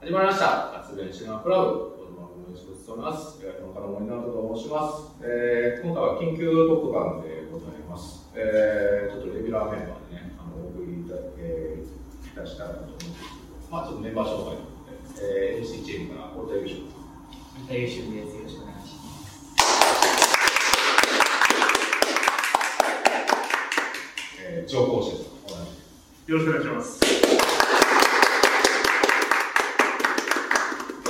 始まりました。発電シネマクラブ。この番組の一つ務めます。えー、この方森直人と申します。えー、今回は緊急特番でございます。えー、ちょっとレギュラーメンバーでね、あの、お送りいた,、えー、いたしたらと思うんです、まあちょっとメンバー紹介ということで、えー、MC チームから大田優勝さん。大優秀です。よろしくお願いします。えー、上皇師さん。お願いします。よろしくお願いします。いや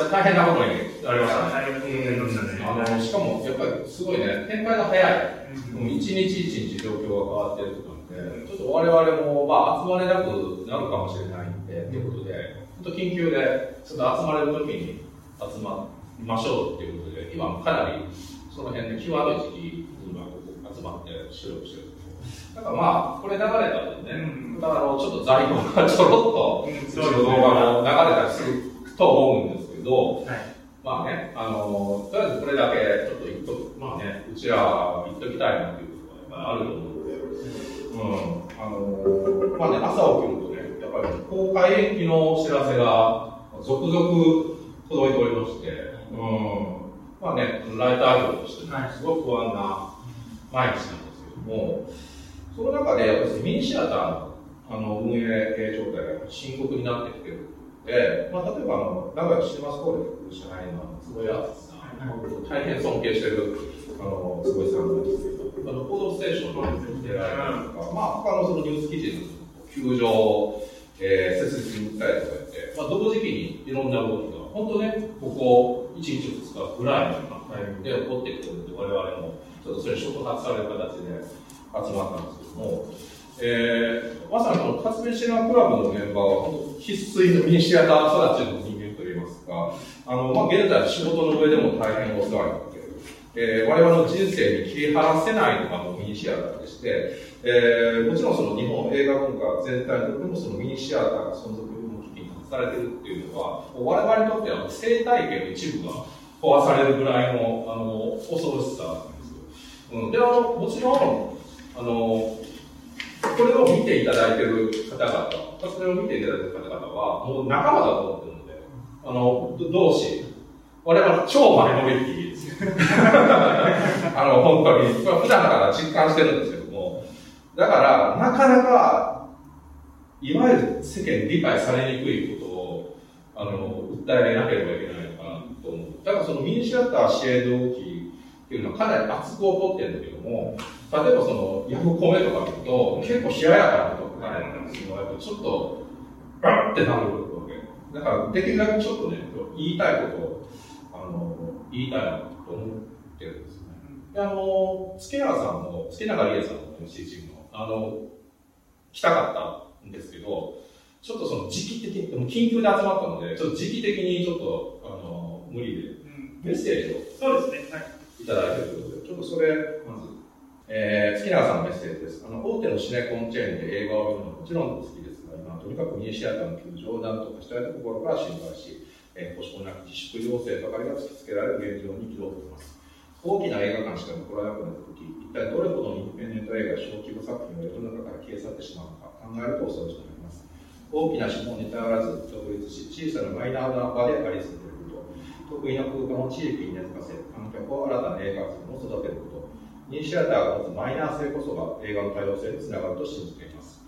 大変なことになりましたね。あのしかも、やっぱりすごいね、展開が早い。うん。もう一日一日状況が変わってるとかで、ちょっと我々も、まあ、集まれなくなるかもしれないんで、ということで、本当緊急で、ちょっと集まれる時に集まりましょうっていうことで、今かなりその辺で際どい時期集まって収録してる。だからまあ、これ流れたらね、うん。だからちょっと在庫がちょろっと、うん。うちの動画も流れたりすると思うんですけど、はい。まあね、あの、とりあえずこれだけちょっと言っとく、まあね、うちら言っときたいなっていうことがやっぱりあると思うので、うん、あの、まあね、朝起きるとね、やっぱり公開延期のお知らせが続々届いておりまして、うん、まあね、ライター業としてすごく不安な毎日なんですけども、その中でやっぱりミニシアターのあの運営状態が深刻になってきてるで、まあ、例えばあの名古屋シネマスコーレの社員の坪井敦さん、僕大変尊敬してるあの坪井さんなんですけど、あの報道ステーションに出られたりとか、まあ、他のそのニュース記事の球場、えー、設立に訴えとかやって、まあ、同時期にいろんな動きが、本当ね、ここ1日2日ぐらいのタイミングで起こってきてるんで、我々もちょっとそれ触発される形で集まったんですけども、えー、まさにこの活弁シネマクラブのメンバーは、本当、生粋のミニシアター育ちの人間といいますか、あの、まあ、現在仕事の上でも大変お世話になっている。えー、我々の人生に切り離せないのがもうミニシアターでして、えー、もちろんその日本映画文化全体にとってもそのミニシアターが存続の危機に立たれているっていうのは、我々にとっては生態系の一部が壊されるぐらいの、あの、恐ろしさなんですよ。うん。で、あの、もちろん、あの、これを見ていただいてる方々、それを見ていただいている方々は、もう仲間だと思ってるので、あの、同志、我々超マイノリティですよ。あの、本当に、普段から実感してるんですけども、だから、なかなか、いわゆる世間に理解されにくいことを、あの、訴えなければいけないのかなと思う。だからそのミニシアター支援動機っていうのはかなり熱く起こってるんだけども、例えばその、ヤフコメとか見ると、結構冷ややかなことが書かれてるんですけど、やっぱちょっと、バッってなるわけ。だから、できるだけちょっとね、言いたいことを、あの、言いたいなと思ってるんですね。で、あの、月永さんも、月永理恵さんの MC チームの、あの、来たかったんですけど、ちょっとその時期的に、でも緊急で集まったので、ちょっと時期的にちょっと、あの、無理で、うん。メッセージをそうですね。はい。ただいてるということで、ちょっとそれ、まず、えー、月永さんのメッセージです。あの、大手のシネコンチェーンで映画を見るのはもちろん好きですが、今とにかくミニシアターの球場をなんとかしたいと心から心配し、えー、保証なき自粛要請ばかりが突きつけられる現状に憤っています。大きな映画館しか残らなくなった時、一体どれほどのインペンデント映画や小規模作品が世の中から消え去ってしまうのか考えると恐ろしくなります。大きな資本に頼らず独立し、小さなマイナーな場であり続けること、得意な空間を地域に根付かせ、観客を新たな映画館を育てること、ミニシアターが持つマイナー性こそが映画の多様性につながると信じています。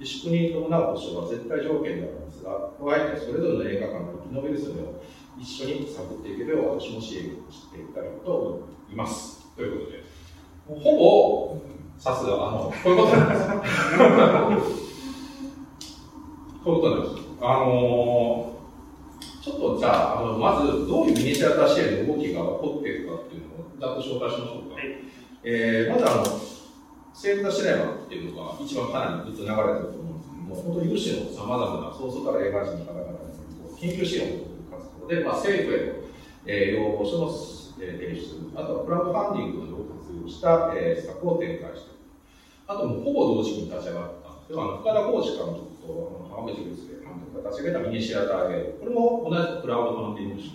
自粛に伴う保障は絶対条件でありますが、加えてそれぞれの映画館が生き延びる術を一緒に探っていければ私も支援していきたいと思います。ということで、ほぼ、さすが、あの、こういうことなんです。こういうことなんです。あのーちょっとじゃあ、あのまずどういうミニシアター支援の動きが起こっているかっていうのをざっと紹介しましょうか。はいえー、まずあの、セーブ・ザ・シネマっていうのが一番かなりずっと流れてると思うんですけども、本当に有志のさまざまな、そうそうたる映画人の方々に緊急支援をする活動で、まあ、政府への、えー、要望書の、えー提出、あとはクラウドファンディングを活用した、えー、施策を展開している。あともうほぼ同時期に立ち上がった。では、あの深田浩二監督とあの浜口竜介監督が立ち上げたミニシアター映画。これも同じくクラウドファンディング式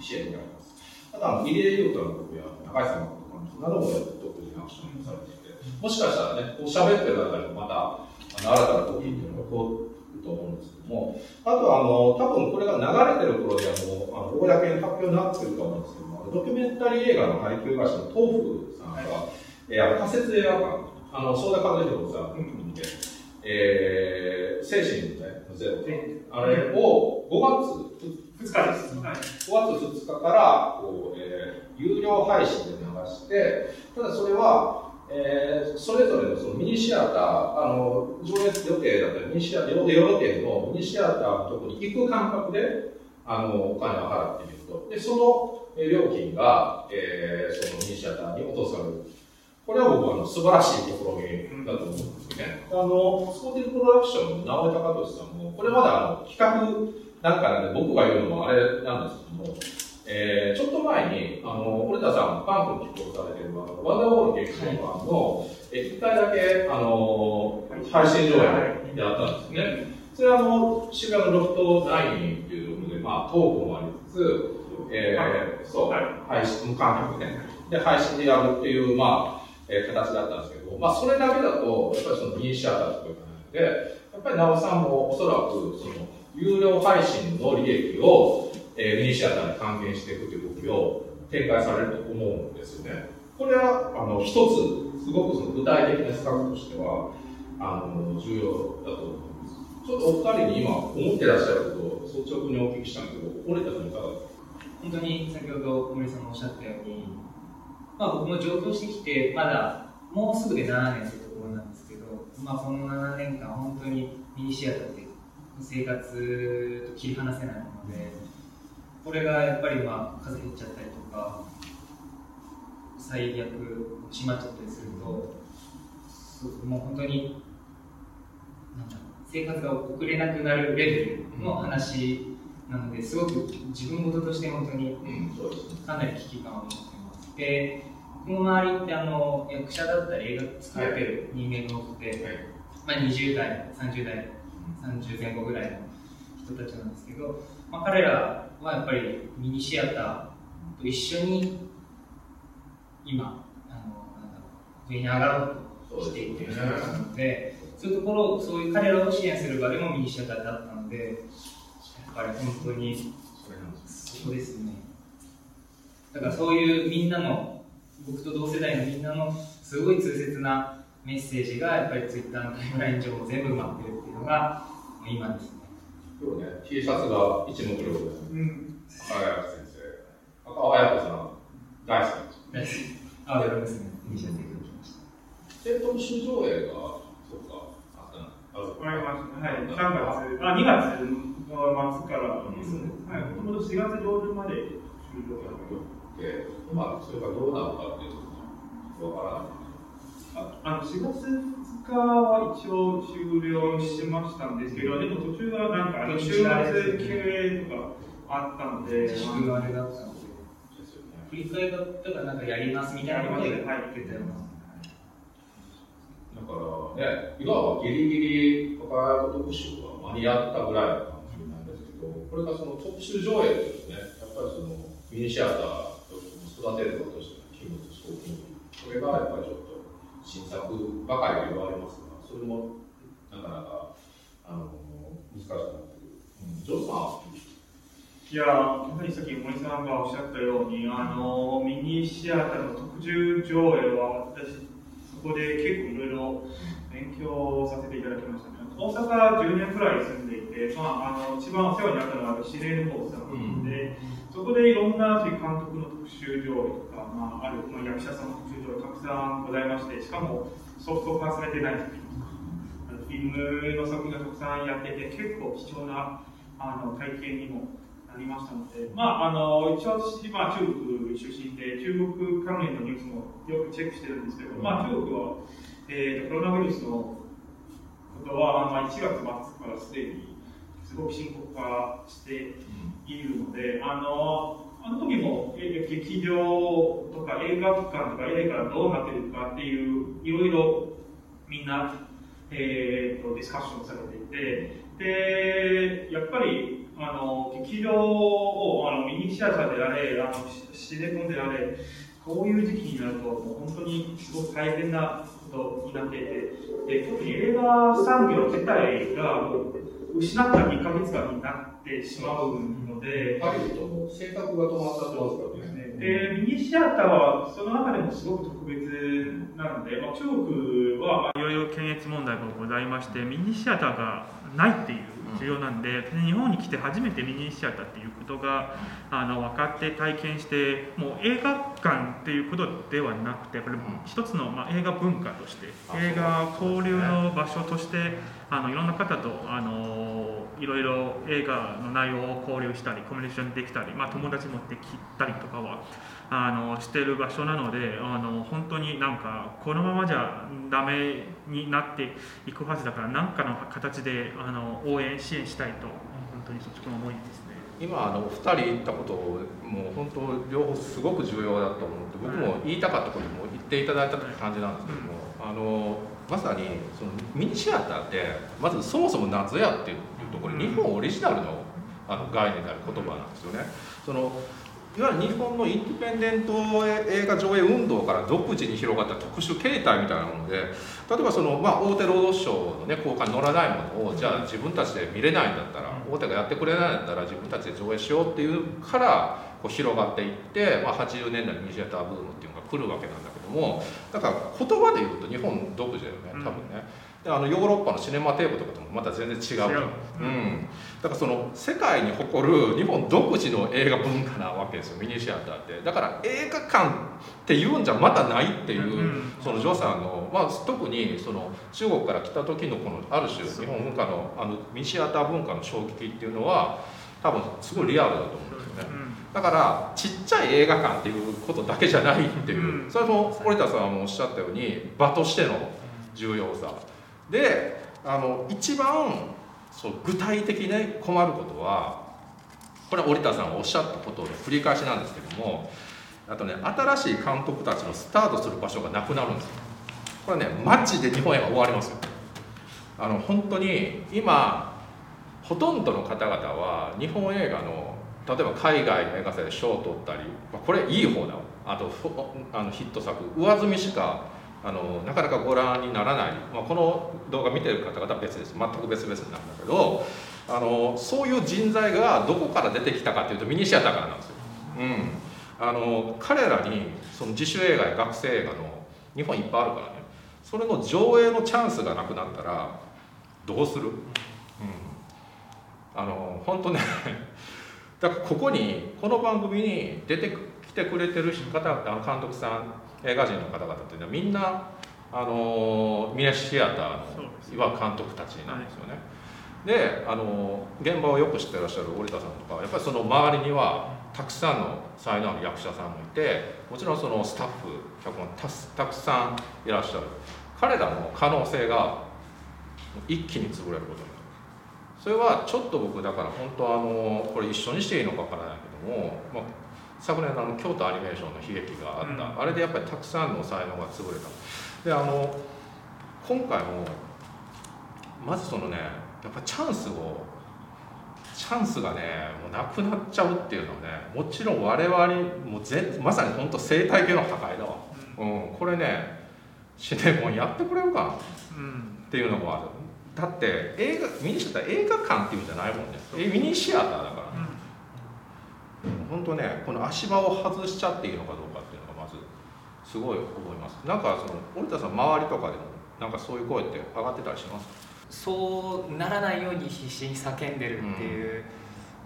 支援になります。あとは、入江優斗監督や高橋さん監督なども独自にアクションされていて、もしかしたらね、こう喋ってる中にもまた、あの新たな動きっていうのがこう、と思うんですけども、あとはあの、多分これが流れてる頃にはもう、あの、公に発表になってると思うんですけども、ドキュメンタリー映画の配給会社の東福さんが、えー、仮設映画館、あの、相田和弘さんで、えー、精神のね、ゼロ、あれを5月2日です。はい、5月2日から、こう、えー、有料配信で流して、ただそれは、えー、それぞれのそのミニシアター、あの、上映予定だったり、ミニシアター、予定のミニシアターのところに行く感覚で、あの、お金を払ってみると。で、その料金が、えー、そのミニシアターに落とされる。これは僕はあの素晴らしい試みだと思うんですね。あの、スコティプロダクションの直江隆俊さんも、これまであの企画なんかなんで僕が言うのもあれなんですけども、えー、ちょっと前に、あの、堀田さん、パンクに寄稿されてる、あの、ワンダーウォール劇場版の、え、一回だけ、あの、配信上映であったんですね。それは、あの、渋谷のロフトナインっていうところで、まあ、トークもありつつ、えー、そう、配信、無観客ね。で、配信でやるっていう、まあ、えー、形だったんですけど、まあ、それだけだと、やっぱりそのミニシアターとかなので、やっぱり直さんもおそらく、その、有料配信の利益を、えー、ミニシアターに還元していくという動きを展開されると思うんですよね。これは、あの、一つ、すごくその具体的な施策としては、あの、重要だと思います。ちょっとお二人に今思ってらっしゃることを率直にお聞きしたんですけど、森田さんいかがですか？本当に先ほど森さんもおっしゃったように、まあ僕も上京してきて、まだもうすぐで7年というところなんですけど、まあこの7年間本当にミニシアターって生活と切り離せないもので、これがやっぱりまあ風邪ひいちゃったりとか最悪閉まっちゃったりするともう本当になんだ生活が送れなくなるレベルの話なのですごく自分事として本当にかなり危機感を持ってで僕の周りってあの役者だったり映画作ってる人間が多くて、はい、まあ、20代30代30前後ぐらいの人たちなんですけど、まあ、彼らはやっぱりミニシアターと一緒に今あのなんだろう上に上がろうとしている人たちなのでそういうところそういう彼らを支援する場でもミニシアターだったのでやっぱり本当にそこですねだからそういうみんなの僕と同世代のみんなのすごい痛切なメッセージがやっぱりツイッターのタイムライン上も全部埋まってるっていうのが今ですね今日ね、T シャツが一目瞭然。うん。赤綾先生。赤綾子さん、大好き。大好き。あ、やりますね。T シャツできました。で、特集上映が、そうか、あったな。ありました。はい。3月、あ、2月の末からですね。はい。もともと4月上旬まで終了がで、今、それがどうなのかっていうと、わからない。あの4月2日は一応終了しましたんですけど、でも途中はなんか、あの週末休営とかあったので、自分があれだったので、振り替えだったらなんかやりますみたいなので入ってたような。だからね、いわばギリギリパパヤ特集が間に合ったぐらいの感じなんですけど、これがその特集上映ですね、やっぱりそのミニシアターを育てることしての勤務としてこれがやっぱりちょっと新作ばかりと言われますが、それもなかなかあの難しくなってくる。うん、ジョーさんいややはりさっき森さんがおっしゃったように、あのミニシアターの特集上映は、私、そこで結構いろいろ勉強させていただきましたね。大阪10年くらい住んでいて、まあ、あの一番お世話になったのは司令の方さんで、うん、そこでいろんな監督の特集上映とか、まあ、ある、役者さんの特集上映たくさんございまして、しかもソフト化されてない作品とか、フィルムの作品がたくさんやってて、結構貴重なあの体験にもなりましたので、まあ、あの一応私、まあ、中国出身で、中国関連のニュースもよくチェックしてるんですけど、まあ、中国は、えー、コロナウイルスのことは、まあ、1月末からすでにすごく深刻化しているので、あのあの時も劇場とか映画館とか映画がどうなってるかっていういろいろみんな、えーと、ディスカッションされていてでやっぱりあの劇場をあのミニシアターであれあのシネコンであれこういう時期になるともう本当にすごく大変なことになっていてで特に映画産業自体がもう失った2ヶ月間になってしまうので、ハリウッドの制作が止まったってますからね。で、ミニシアターはその中でもすごく特別なので、まあ、中国はいろいろ検閲問題がございまして、ミニシアターがないっていう需要なんで、日本に来て初めてミニシアターっていうことがあの分かって体験してもう映画館っていうことではなくてこれ一つの、まあ、映画文化として映画交流の場所としてあのいろんな方とあのいろいろ映画の内容を交流したりコミュニケーションできたり、まあ、友達持ってきたりとかはあのしてる場所なのであの本当になんかこのままじゃダメになっていくはずだから何かの形であの応援支援したいと本当に率直な思いですね。今あの2人言ったことをもう本当両方すごく重要だと思って僕も言いたかったことも言っていただいた感じなんですけども、あのまさにそのミニシアターってまずそもそも何ぞやっていうところ日本オリジナルのあの概念である言葉なんですよね。そのいわゆる日本のインディペンデント映画上映運動から独自に広がった特殊形態みたいなもので例えばその、まあ、大手労働省の、ね、効果に乗らないものをじゃあ自分たちで見れないんだったら大手がやってくれないんだったら自分たちで上映しようっていうからこう広がっていって、まあ、80年代にミニシアターブームっていうのが来るわけなんだけどもだから言葉で言うと日本独自だよね多分ね。であのヨーロッパのシネマテープとかともまた全然違う。う、うん、だからその世界に誇る日本独自の映画文化なわけですよミニシアターって。だから映画館っていうんじゃまたないっていう、うん、そのジョさんの、まあ、特にその中国から来た時のこのある種日本文化のあのミニシアター文化の衝撃っていうのは多分すごいリアルだと思うんですよね、だからちっちゃい映画館っていうことだけじゃないっていう、それも堀田さんもおっしゃったように場としての重要さ。であの一番そう具体的に困ることはこれは織田さんがおっしゃったことの繰り返しなんですけどもあとね新しい監督たちのスタートする場所がなくなるんですよ。これねマジで日本映画終わりますよ。あの本当に今ほとんどの方々は日本映画の例えば海外の映画祭で賞を取ったりまあこれいい方だあとあのヒット作。上積みしかあのなかなかご覧にならない、まあ、この動画見てる方々は別です。全く別々なんだけどあのそういう人材がどこから出てきたかっていうとミニシアターからなんですよ。うん、あの彼らにその自主映画や学生映画の日本いっぱいあるからね。それの上映のチャンスがなくなったらどうする、うん、あの本当ねだからここにこの番組に出てきてくれてる方々監督さん映画人の方々っていうのはみんなあのミネシアターのいわ監督たちなんですよね。であの現場をよく知ってらっしゃる織田さんとかやっぱりその周りにはたくさんの才能ある役者さんもいてもちろんそのスタッフ脚本たたくさんいらっしゃる。彼らの可能性が一気に潰れることにそれはちょっと僕だから本当あのこれ一緒にしていいのかわからないけども、まあ、昨年のあの京都アニメーションの悲劇があった、うん、あれでやっぱりたくさんの才能が潰れた。であの今回もまずそのねやっぱチャンスをチャンスがねもうなくなっちゃうっていうのはねもちろん我々もうぜまさに本当生態系の破壊だわ、うん、うん、これねシネモンやってくれるかな、うん、っていうのもあるだって映画ミニシアター映画館っていうんじゃないもんね。ミニシアターだから、ね、本当ねこの足場を外しちゃっていいのかどうかっていうのがまずすごい思います。なんかその織田さん周りとかでもなんかそういう声って上がってたりします？そうならないように必死に叫んでるっていう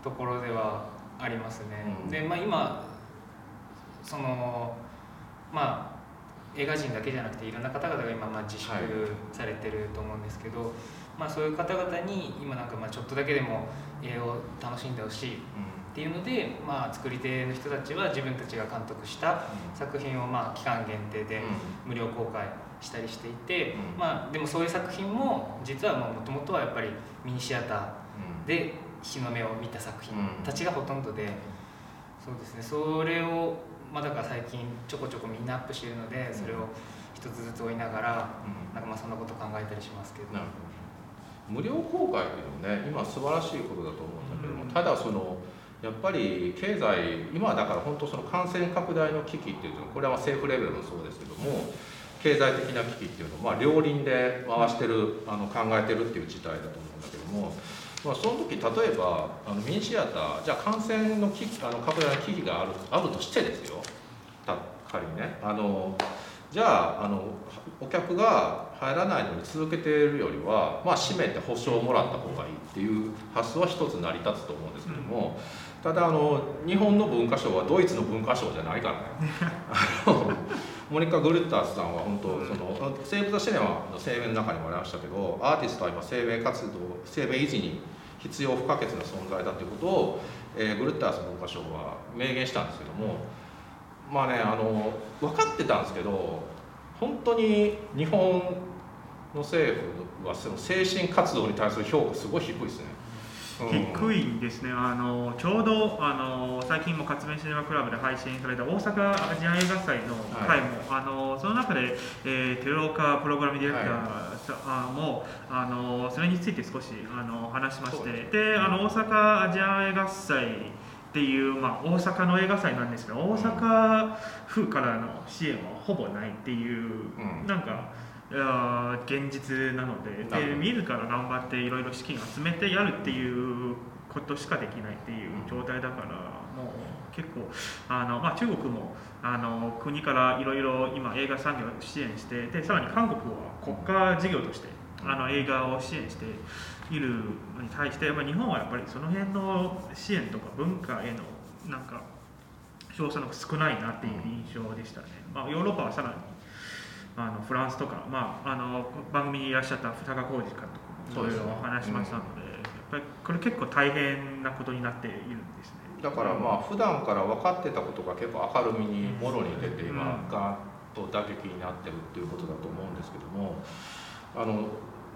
ところではありますね、うん、でまあ今そのまあ映画人だけじゃなくていろんな方々が今まあ自粛されてると思うんですけど、はい、まあ、そういう方々に今なんかまあちょっとだけでも映画を楽しんでほしい、うんっていうので、まあ、作り手の人たちは自分たちが監督した作品をまあ期間限定で無料公開したりしていて、まあ、でもそういう作品も実はもともとはやっぱりミニシアターで日の目を見た作品たちがほとんどで、そうですね。それを、まあ、だから最近ちょこちょこみんなアップしてるのでそれを一つずつ追いながら、なんかまあそんなこと考えたりしますけど。無料公開っていうのもね今素晴らしいことだと思うんだけども、ただそのやっぱり経済今はだから本当その感染拡大の危機っていうのこれは政府レベルもそうですけども経済的な危機っていうのをまあ両輪で回してるあの考えてるっていう事態だと思うんだけどもまあ、その時例えばあのミニシアターじゃあ感染の危あの拡大の危機があるあるとしてですよ。た仮にね。あのじゃああのお客が入らないのに続けているよりは、まあ、閉めて保証をもらった方がいいっていう発想は一つ成り立つと思うんですけども、ただあの日本の文化賞はドイツの文化賞じゃないからね。モニカ・グルッタースさんは本当そのセーブ・ザ・シネマの声明の中にもありましたけどアーティストは今生命活動生命維持に必要不可欠な存在だということを、えー、グルッタース文化賞は明言したんですけどもまあねあの分かってたんですけど本当に日本の政府はその精神活動に対する評価すごい低いですね。低いんですね、あのちょうどあの最近も活弁シネマクラブで配信された大阪アジアン映画祭の回も、はい、あのその中で、えー、寺岡プログラムディレクターも、はい、あのそれについて少しあの話しまして。であの大阪アジアン映画祭っていう、まあ、大阪の映画祭なんですけど大阪府からの支援はほぼないっていう、うん、なんか。現実なので。で自ら頑張っていろいろ資金を集めてやるっていうことしかできないっていう状態だからもう結構あの、まあ、中国もあの国からいろいろ今映画産業を支援してでさらに韓国は国家事業としてあの映画を支援しているのに対して、まあ、日本はやっぱりその辺の支援とか文化へのなんか票差の少ないなっていう印象でしたね、まあ、ヨーロッパはさらにあのフランスとか、まあ、あの番組にいらっしゃった二川浩二監督もいろいろ話しましたので、やっぱりこれ結構大変なことになっているんですね。だからまあ普段から分かってたことが結構明るみにもろに出て今ガーッと打撃になってるっていうことだと思うんですけどもあの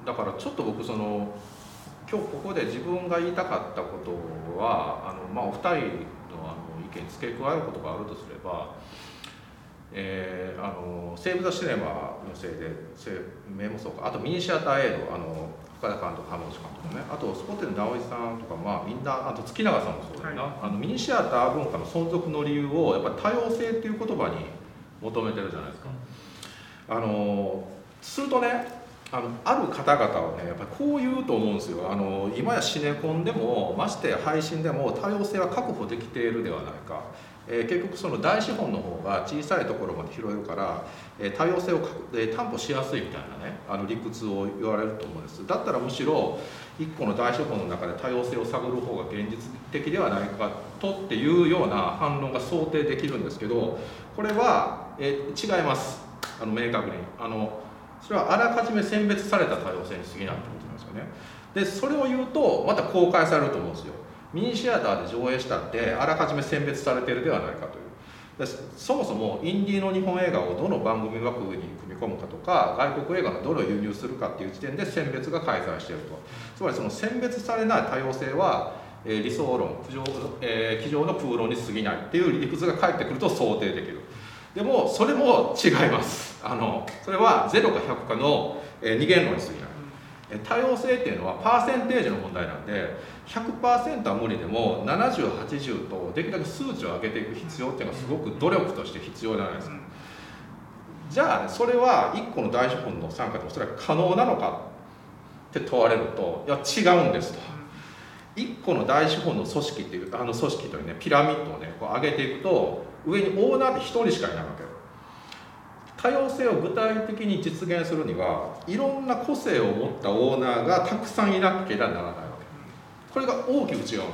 だからちょっと僕その今日ここで自分が言いたかったことはあの、まあ、お二人のあの意見付け加えることがあるとすればえー、あの西武座シネマのせいで名もそうか。あとミニシアターエイドあの深田監督浜口監督ね。あとスポッテル直井さんとかまあみんなあと月永さんもそうだよな、はい、あのミニシアター文化の存続の理由をやっぱり多様性っていう言葉に求めてるじゃないですか。あのするとねあのある方々はねやっぱりこう言うと思うんですよ。あの今やシネコンでもまして配信でも多様性は確保できているではないかえー、結局その大資本の方が小さいところまで拾えるから、えー、多様性を、えー、担保しやすいみたいなねあの理屈を言われると思うんです。だったらむしろ1個の大資本の中で多様性を探る方が現実的ではないかとっていうような反論が想定できるんですけどこれは、えー、違います。あの明確に。あのそれはあらかじめ選別された多様性に過ぎないってことなんですよね。でそれを言うとまた公開されると思うんですよ。ミニシアターで上映したってあらかじめ選別されてるではないかという。そもそもインディーの日本映画をどの番組枠に組み込むかとか外国映画のどれを輸入するかっていう時点で選別が介在していると。つまりその選別されない多様性は、えー、理想論机上,、えー、机上の空論に過ぎないっていう理屈が返ってくると想定できる。でもそれも違います。あのそれは0か100かの、えー、二元論に過ぎない。多様性っていうのはパーセンテージの問題なんで100%は無理でも7080とできるだけ数値を上げていく必要っていうのはすごく努力として必要じゃないですか、じゃあそれは1個の大資本の参加でおそらく可能なのかって問われるといや違うんですと。1個の大資本の組織っていうあの組織というねピラミッドをねこう上げていくと上にオーナーって1人しかいないわけよ。多様性を具体的に実現するにはいろんな個性を持ったオーナーがたくさんいなければならないこれが大きく違うん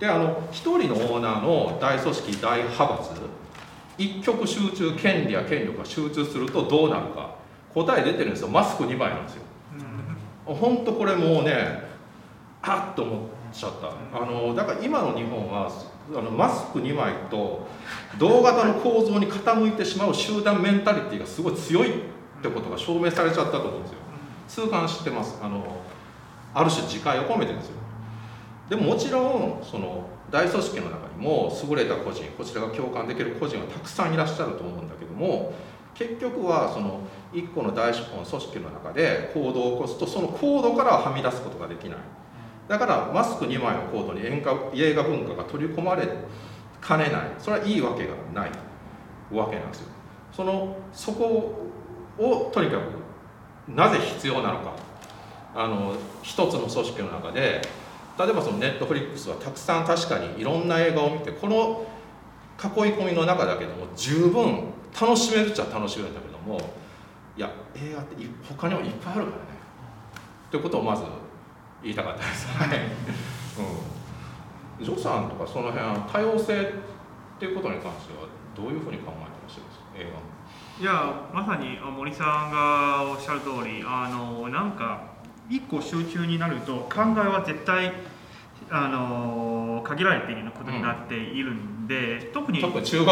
であの1人のオーナーの大組織大派閥一極集中権利や権力が集中するとどうなるか。答え出てるんですよ。マスク2枚なんですよ。本当これもうねあっと思っちゃった。あのだから今の日本はあのマスク2枚と同型の構造に傾いてしまう集団メンタリティーがすごい強いってことが証明されちゃったと思うんですよ。痛感してます。あのある種自戒を込めてるんですよ。でももちろんその大組織の中にも優れた個人こちらが共感できる個人はたくさんいらっしゃると思うんだけども結局はその1個の大資本組織の中で行動を起こすとその行動からははみ出すことができない。だからマスク2枚のコードに演歌映画文化が取り込まれかねない。それはいいわけがないわけなんですよ。そのそこをとにかくなぜ必要なのか。あの一つの組織の中で例えばそのネットフリックスはたくさん確かにいろんな映画を見てこの囲い込みの中だけども十分楽しめるっちゃ楽しめるんだけどもいや映画ってい他にもいっぱいあるからね。ということをまず言いたかったです。はい。うん、ジョーさんとかその辺は多様性っていうことに関してはどういうふうに考えてらっしゃるんです？か映画の。いやまさにあ森さんがおっしゃる通りあのなんか一個集中になると考えは絶対あの限られていることになっているんで、特に特に中国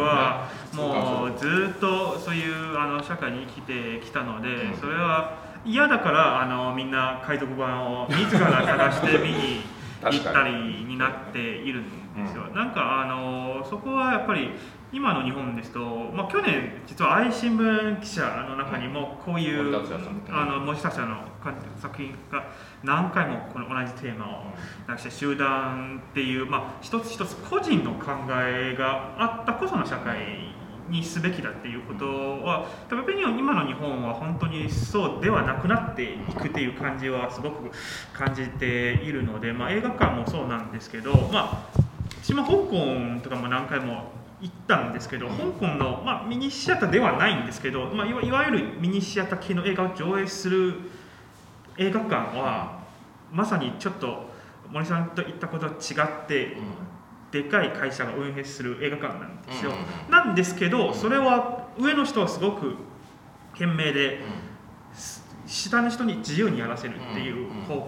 はもうずずっとそういうあの社会に生きてきたので、うん。それは嫌だからあのみんな海賊版を自ら探して 見に行ったりになっているんですよ。なんかあのそこはやっぱり今の日本ですと、まあ、去年実は愛新聞記者の中にもこういう、森達也さんあの森達也の作品が何回もこの同じテーマを出して集団っていう、まあ、一つ一つ個人の考えがあったこその社会にすべきだっていうことは多分今の日本は本当にそうではなくなっていくっていう感じはすごく感じているので、まあ、映画館もそうなんですけど、まあ、私も香港とかも何回も行ったんですけど香港の、まあ、ミニシアターではないんですけど、まあ、いわいわゆるミニシアター系の映画を上映する映画館はまさにちょっと森さんと言ったことと違ってでかい会社が運営する映画館なんですよ。なんですけどそれは上の人はすごく賢明で下の人に自由にやらせるっていう方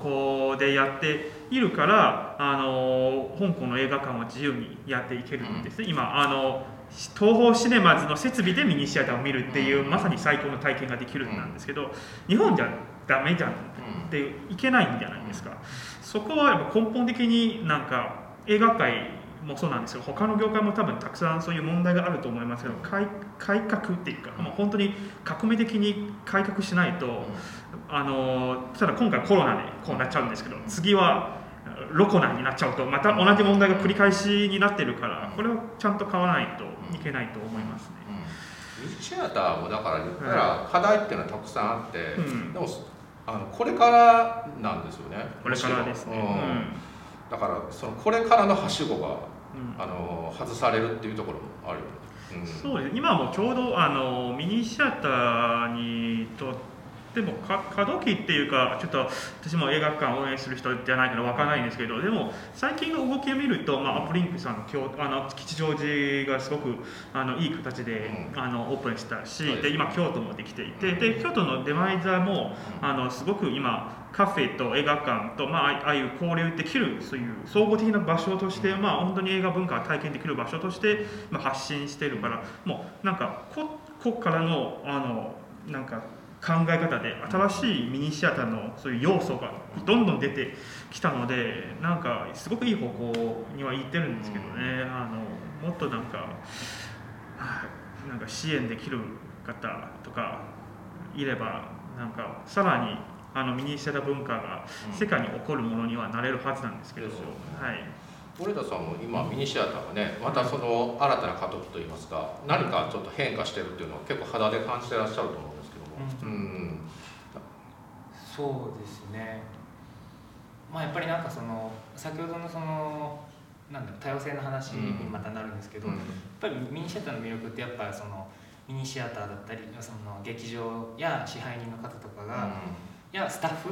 向でやっているからあの香港の映画館は自由にやっていけるんですね。今あの東宝シネマズの設備でミニシアターを見るっていうまさに最高の体験ができるんですけど日本じゃダメじゃんっていけないんじゃないですか。そこはやっぱ根本的になんか映画界もそうなんですよ。他の業界も多分たくさんそういう問題があると思いますけど改改革っていうか、もう本当に革命的に改革しないと、あのただ今回コロナでこうなっちゃうんですけど次はロコナになっちゃうとまた同じ問題が繰り返しになってるからこれをちゃんと買わないといけないと思いますね。ミニシアターもだから言ったら課題っていうのはたくさん。あって、うん。でもあのこれからなん。ですよねこれからですね。うん。うん。だからそのこれからのはしごがうん。あの外されるっていうところもあるよね、うん。そうです今もちょうどあのミニシアターにとってもか過渡期っていうかちょっと私も映画館を応援する人じゃないから分からないんですけどでも最近の動きを見ると、まあ、アップリンクさんの京あの吉祥寺がすごくあのいい形で、うん。あのオープンしたしで今京都もできていてで京都の出前座もあのすごく今カフェと映画館と、まあ、あああいう交流できるそういう総合的な場所として、まあ、本当に映画文化を体験できる場所として、まあ、発信してるからもうなんかここからのあのなんか考え方で新しいミニシアターのそういう要素がどんどん出てきたのでなんかすごくいい方向には行ってるんですけどね、あのもっとなんかはいなんか支援できる方とかいればなんかさらにあのミニシアター文化が世界に起こるものにはなれるはずなんですけど、ですよねはい。森田さんも今ミニシアターがねまたその新たな過渡期といいますか何かちょっと変化してるっていうのは結構肌で感じてらっしゃると思うんですけども、うん。そうですね。まあやっぱりなんかその先ほどのそのなんだろう多様性の話にまたなるんですけど、うん。やっぱりミニシアターの魅力ってやっぱそのミニシアターだったりその劇場や支配人の方とかが、いやスタッフ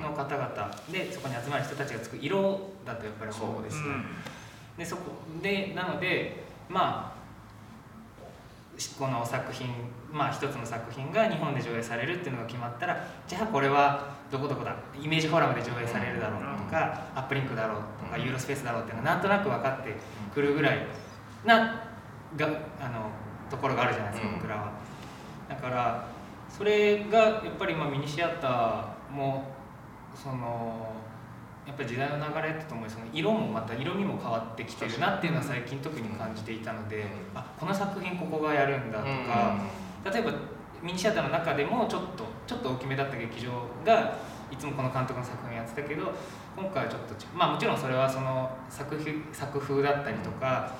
の方々でそこに集まる人たちが作る色だとやっぱり思う。んですよ、でそこでなのでまあしこの作品まあ一つの作品が日本で上映されるっていうのが決まったらじゃあこれはどこどこだイメージフォーラムで上映されるだろうとか、アップリンクだろうとか、うん。ユーロスペースだろうっていうのがなんとなく分かってくるぐらいながあのところがあるじゃないですか、うん。僕らは。だからそれがやっぱり今ミニシアターもそのやっぱり時代の流れってともにその色もまた色味も変わってきてるなっていうのは最近特に感じていたので、あこの作品ここがやるんだとか、例えばミニシアターの中でもちょっとちょっと大きめだった劇場がいつもこの監督の作品やってたけど今回はちょっとちまあもちろんそれはその作品作風だったりとか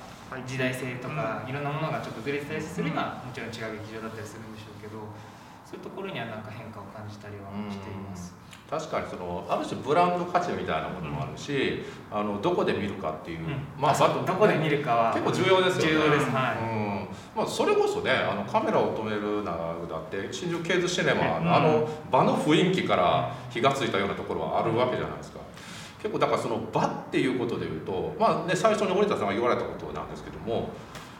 時代性とかいろんなものがちょっとずれてたりするのはもちろん違う劇場だったりするんでしょうけどそういうところにはなんか変化を感じたりはしています。確かにそのある種ブランド価値みたいなものもあるし、あのどこで見るかっていう、まあ、どこで見るかは結構重要ですよね。重要です。はい。うんまあ、それこそねあのカメラを止めるなだって新宿ケーズシネマのあの場の雰囲気から火がついたようなところはあるわけじゃないですか。結構だからその場っていうことで言うと、まあね、最初に森田さんが言われたことなんですけども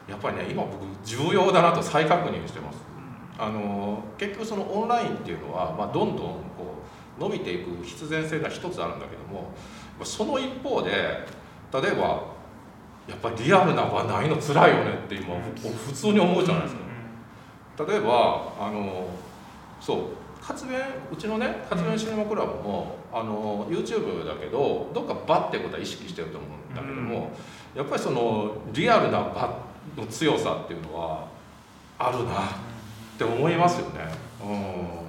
やっぱりね今僕重要だなと再確認してます。あの結局そのオンラインっていうのは、まあ、どんどんこう伸びていく必然性が一つあるんだけどもその一方で例えばやっぱりリアルな場ないの辛いよねって今普通に思うじゃないですか。例えばあのそう活弁うちのね活弁シネマクラブもあの YouTube だけどどっか場ってことは意識してると思うんだけども、やっぱりそのリアルな場の強さっていうのはあるな。って思いますよね。うん。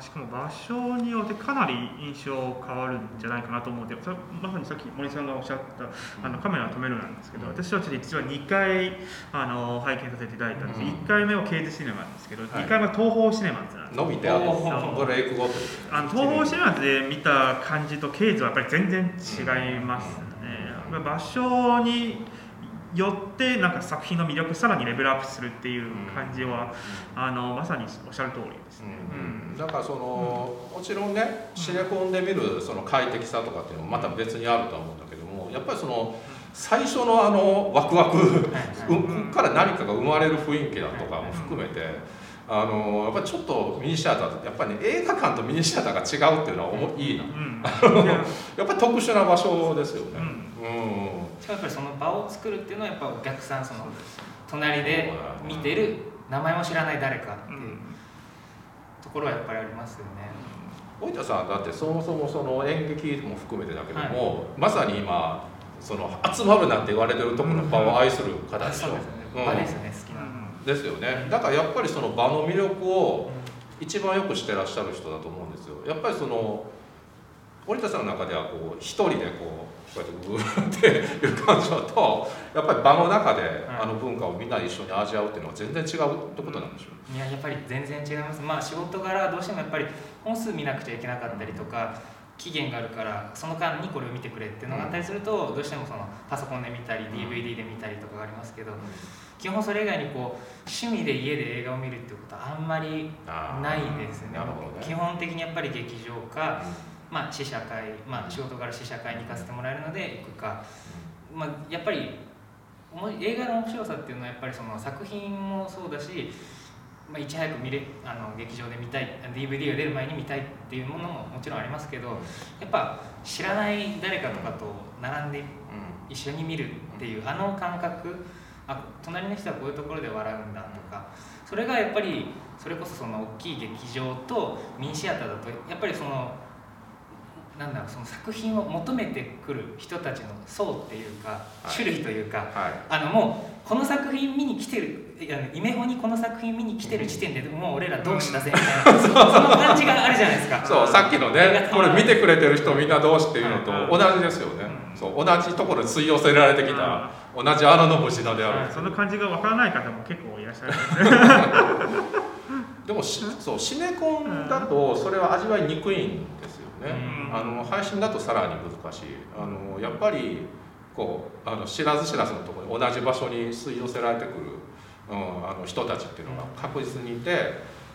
しかも場所によってかなり印象変わるんじゃないかなと思ってまさにさっき森さんがおっしゃったあのカメラを止めるなんですけど、私たち実は2回あの拝見させていただいたんです、うん、1回目はケーズシネマなんですけど、はい、2回目は東宝シネマズなんです伸びてあの東宝シネマズで見た感じとケーズはやっぱり全然違いますね、うん、場所によってなんか作品の魅力さらにレベルアップするっていう感じは、うん、あのまさにおっしゃる通りですね、うん、だからその、もちろんねシネコンで見るその快適さとかっていうのもまた別にあると思うんだけどもやっぱりその最初のあのワクワクから何かが生まれる雰囲気だとかも含めて。あのやっぱりちょっとミニシアターってやっぱりね映画館とミニシアターが違うっていうのはおもいいな、うん、やっぱり特殊な場所ですよね、うん、うんしかもやっぱりその場を作るっていうのはやっぱお客さんその隣で見てる名前も知らない誰かっていうところはやっぱりありますよね。大田さんだってそもそもその演劇も含めてだけども、はい、まさに今その集まるなんて言われてるところの場を愛する方でしょ、うん、ですね、場ですね好きな、ですよね。だからやっぱりその場の魅力を一番よくしてらっしゃる人だと思うんですよ。やっぱりその森田さんの中ではこう一人でこうこうやってグーっていう感情とやっぱり場の中であの文化をみんな一緒に味わうっていうのは全然違うってことなんでしょういややっぱり全然違います。まあ仕事柄どうしてもやっぱり本数見なくちゃいけなかったりとか期限があるからその間にこれを見てくれっていうのがあったりすると、どうしてもそのパソコンで見たり DVD で見たりとかがありますけど、基本それ以外にこう趣味で家で映画を見るっていうことはあんまりないですね、ね、基本的にやっぱり劇場か、まあ、試写会、まあ、仕事から試写会に行かせてもらえるので行くか、まあ、やっぱり映画の面白さっていうのはやっぱりその作品もそうだし、まあ、いち早く見れあの劇場で見たい DVD が出る前に見たいっていうものももちろんありますけどやっぱ知らない誰かとかと並んで一緒に見るっていうあの感覚あ隣の人はこういうところで笑うんだとかそれがやっぱりそれこそその大きい劇場とミニシアターだとやっぱりそのなんだろうその作品を求めてくる人たちの層っていうか、はい、種類というか、はい、あのもうこの作品見に来てるイメホにこの作品見に来てる時点でもう俺ら同志だぜみたいな、うん、その感じがあるじゃないですか。そうさっきのねこれ見てくれてる人みんな同志っていうのと同じですよね、うん、そう同じところに吸い寄せられてきた、うん、同じ穴の星名である、その感じがわからない方も結構いらっしゃる でもそうシネコンだとそれは味わいにくいんですよね、あの配信だとさらに難しい。あのやっぱりこうあの知らず知らずのところに同じ場所に吸い寄せられてくる、うん、あの人たちっていうのが確実にいて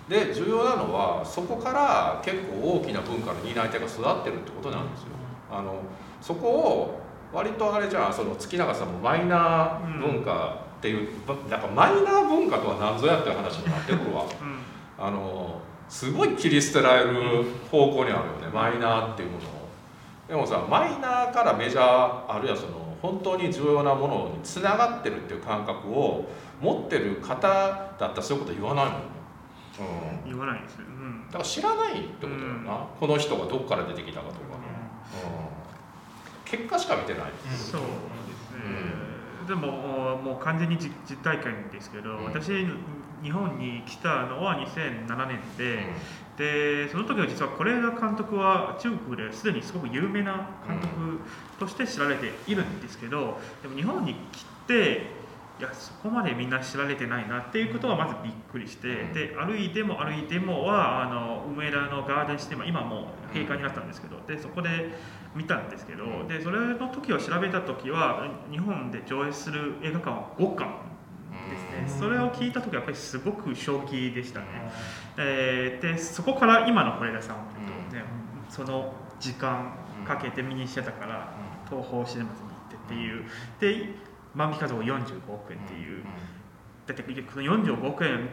で重要なのはそこから結構大きな文化の担い手が育ってるってことなんですよ。あのそこを割とあれじゃあその月永さんもマイナー文化っていう、うん、なんかマイナー文化とは何ぞやっていう話になってくるわ。うん、あのすごい切り捨てられる方向にあるよね。マイナーっていうものを。でもさマイナーからメジャーあるいはその本当に重要なものにつながってるっていう感覚を持ってる方だったらそういうこと言わないもんね、うん、言わないですね、うん、だから知らないってことだよな、うん、この人がどこから出てきたかとか、結果しか見てない、そうですね、でももう完全に実体験ですけど、私日本に来たのは2007年で、でその時は実は是枝監督は中国ですでにすごく有名な監督として知られているんですけどでも日本に来ていやそこまでみんな知られてないなっていうことはまずびっくりして、うん。で歩いても歩いてもはあの梅田のガーデンシネマ今もう閉館になったんですけどでそこで見たんですけどうん。でそれの時を調べた時は日本で上映する映画館は5館ですね。それを聞いた時はやっぱりすごく衝撃でしたね、えーでそこから今の是枝さんを見ると、ねその時間かけて見にしてたから東宝シネマズに行ってっていう。で万引き家族45億円っていう、だってこの45億円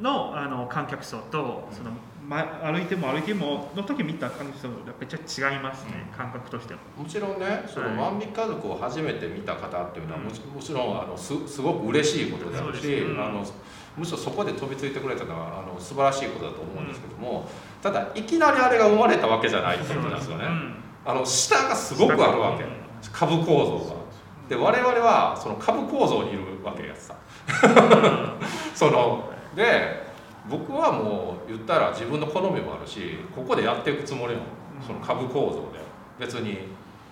のあの観客層とその、ま、歩いても歩いてもの時見た観客層とめっちゃ違いますね、感覚としても。もちろんねそのはい万引き家族を初めて見た方っていうのはうんもちもちろんあのすすごく嬉しいことだろうしそうんあのむしろそこで飛びついてくれたのはあの素晴らしいことだと思うんですけども、ただいきなりあれが生まれたわけじゃないってことなんですよね。うんあの下がすごくあるわけ株構造が。で我々はその株構造にいるわけやつさ。そので僕はもう言ったら自分の好みもあるしここでやっていくつもりなの。その株構造で。別に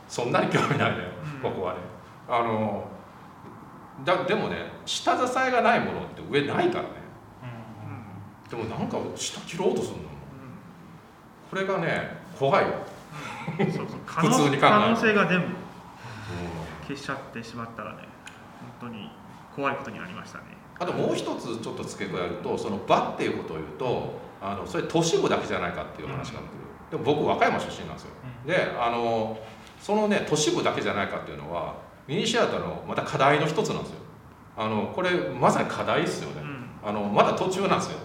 そんなに興味ないねうん。ここはね。あのだでもね下支えがないものって上ないからね。でもなんか下切ろうとするのこれがね怖いよ、普通に考える可能性が全部消しちゃってしまったらね本当に怖いことになりましたね。あともう一つちょっと付け加えるとその場っていうことを言うとあのそれ都市部だけじゃないかっていう話が来る、でも僕和歌山出身なんですよ。であのそのね都市部だけじゃないかっていうのはミニシアターのまた課題の一つなんですよ。あのこれまさに課題ですよね、うん。あのまだ途中なんですよ。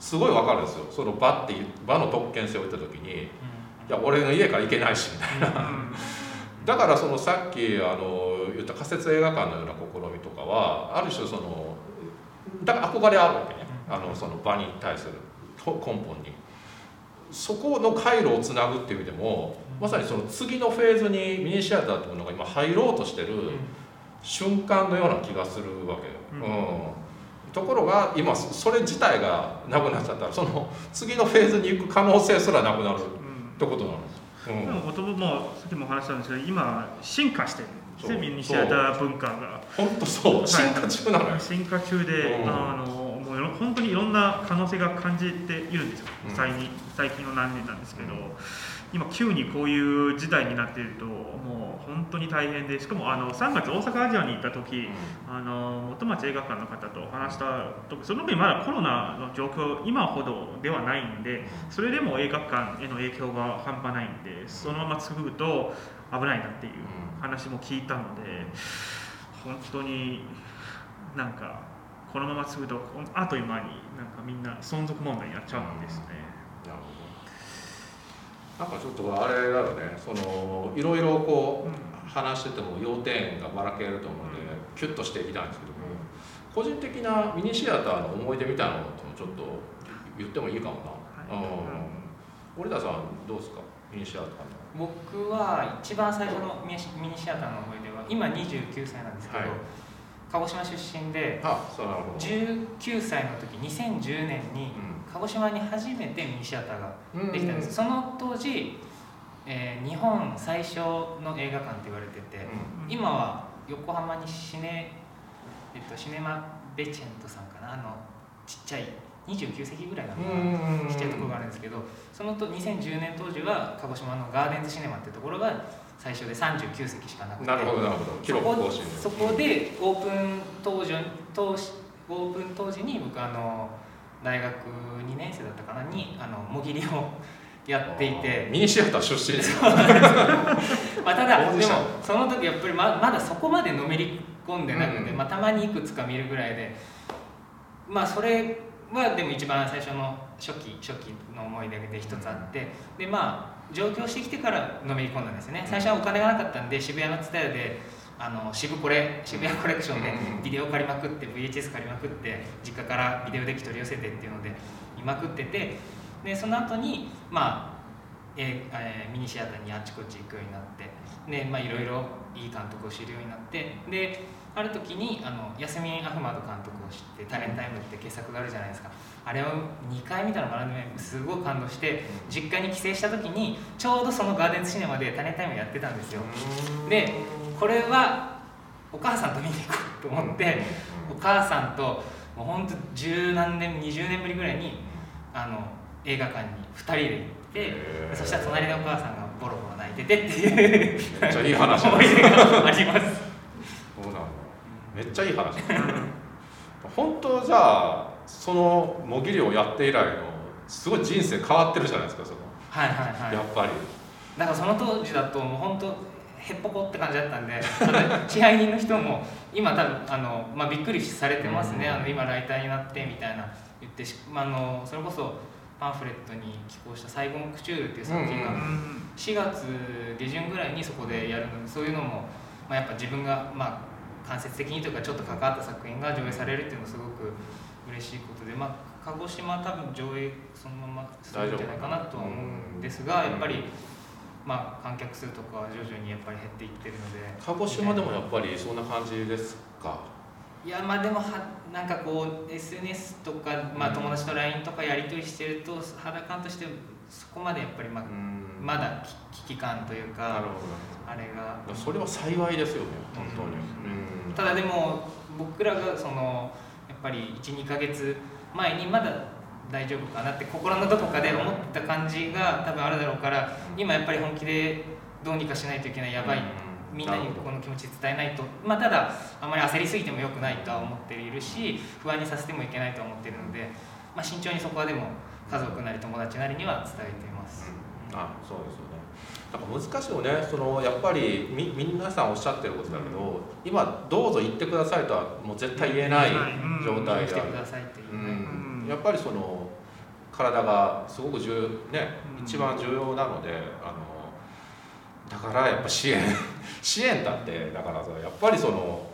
すごいわかるんですよ。その場っていう場の特権性を言った時にいや俺の家から行けないしみたいな。だからそのさっきあの言った仮設映画館のような試みとかはある種そのだから憧れあるわけね。あのその場に対すると根本に。そこの回路をつなぐっていう意味でもまさにその次のフェーズにミニシアターっていうものが今入ろうとしてる瞬間のような気がするわけよ、うん。うん。ところが今そそれ自体がなくなっちゃったらその次のフェーズに行く可能性すらなくなるってことなんですよ、うん。でももさっきも話したんですけど今進化してるんですねそう。ミニシアター文化が。本当そう。進化中なのよ、進化中で、うん。あのもう本当にいろんな可能性が感じているんですよ、うん。最近最近の何年なんですけど、うん。今急にこういう事態になっているともう本当に大変でしかもあの3月大阪アジアに行った時、あの元町映画館の方と話した時その時まだコロナの状況今ほどではないんでそれでも映画館への影響が半端ないんでそのまま続くと危ないなっていう話も聞いたので本当になんかこのまま続くとあっという間になんかみんな存続問題になっちゃうんですね。なるほど。なんかちょっとあれだよね。そのいろいろこう話してても要点がばらけると思うので、キュッとしていきたいんですけども個人的なミニシアターの思い出みたいなのってもちょっと言ってもいいかもな、はい。うん。森田さんどうですか？ミニシアターの僕は一番最初のミニシアターの思い出は今29歳なんですけど、はい。鹿児島出身であそうなるほど。19歳の時2010年に鹿児島に初めてミニシアターがうん。できたんです、その当時、えー日本最初の映画館って言われてて、今は横浜にシネ,、えっと、シネマベチェントさんかな？あのちっちゃい29席ぐらいなのかな、うんちっちゃいところがあるんですけどそのと2010年当時は鹿児島のガーデンズシネマっていうところが最初で39席しかなくて。なるほどなるほど。記録更新そこそこでオープン当時当時オープン当時に僕あの大学2年生だったかなにあのもぎりをやっていて。ミニシアター出身。です まあ、ただでもその時やっぱりままだそこまでのめり込んでなくて、うんうん。まあ、たまにいくつか見るぐらいで。まあそれはでも一番最初の初期初期の思い出で一つあってでまあ上京してきてからのめり込んだんですよね。最初はお金がなかったんで渋谷の蔦屋であの渋コレ渋谷コレクションでうん。ビデオ借りまくって VHS 借りまくって実家からビデオデッキ取り寄せてっていうので見まくっててでその後にまあえーえーミニシアターにあっちこっち行くようになってでまあいろいろいい監督を知るようになってである時にあのヤスミン・アフマド監督を知って「タレンタイム」って傑作があるじゃないですか。あれを2回見たのかなですごい感動して実家に帰省した時にちょうどそのガーデンズシネマでタレンタイムやってたんですよ。でこれはお母さんと見に行こうと思って、お母さんともうほんと十何年20年ぶりぐらいにあの映画館に2人で行ってそしたら隣でお母さんがボロボロ泣いててっていうめっちゃいい話ありますめっちゃいい話本当じゃあそのもぎりをやって以来のすごい人生変わってるじゃないですかその。はいはいはい。やっぱり。だからその当時だともう本当へっぽこって感じだったんで 支配人の人も今多分あの、まあ、びっくりされてますね、うん。あの今ライターになってみたいな。言ってし、まあ、あのそれこそパンフレットに寄稿した「最後のクチュール」っていう作品がうん。4月下旬ぐらいにそこでやるのでそういうのも、まあ、やっぱ自分が、まあ、間接的にというかちょっと関わった作品が上映されるっていうのはすごく嬉しいことで、まあ、鹿児島は多分上映そのままするんじゃないかなとは思うんですがやっぱり。まあ、観客数とかは徐々にやっぱり減っていってるので鹿児島でもやっぱりそんな感じですか？いやまあでもはなんかこう SNS とか、まあ、うん。友達と LINE とかやり取りしてると肌感としてそこまでやっぱりまあうんまだ危機感というかあれが。どそれは幸いですよね本当に。うん。ただでも僕らがそのやっぱり12ヶ月前にまだ大丈夫かなって心のどこかで思った感じが多分あるだろうから今やっぱり本気でどうにかしないといけないやばいみんなにこの気持ち伝えないと。まあただあまり焦りすぎても良くないとは思っているし不安にさせてもいけないとは思っているので、まあ、慎重にそこはでも家族なり友達なりには伝えています。あそうですよね。なんか難しいよね。そのやっぱりみ皆さんおっしゃってることだけど、今どうぞ行ってくださいとはもう絶対言えないうん。状態である来てくださいっていうん。やっぱりその体がすごく重ねうん。一番重要なのであのだからやっぱ支援 支援だってだからさやっぱりその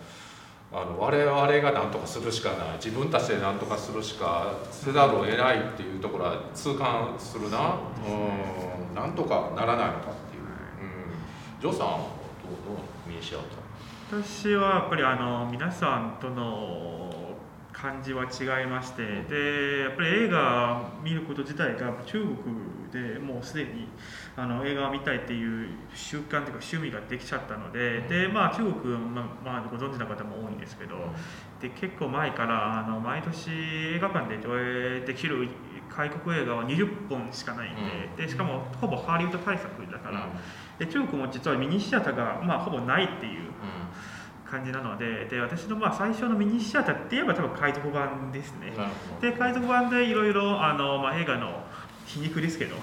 あの我々が何とかするしかない。自分たちで何とかするしかせざるを得ないっていうところは痛感するな。うん。なん。とかならないのかっていう、うん、ジョーさんはどうどうミニシアター私はやっぱりあの皆さんとの感じは違いましてでやっぱり映画見ること自体が中国でもうすでにあの映画を見たいっていう習慣というか趣味ができちゃったのでで、まあ、中国、まあまあ、ご存知の方も多いんですけどで結構前からあの毎年映画館で上映できる外国映画は20本しかないんで,、でしかもほぼハリウッド対策だから、で中国も実はミニシアターが、まあ、ほぼないっていう感じなのでで私のまあ最初のミニシアターって言えば多分海賊版ですね。で海賊版でいろいろあの、まあ、映画の皮肉ですけど、う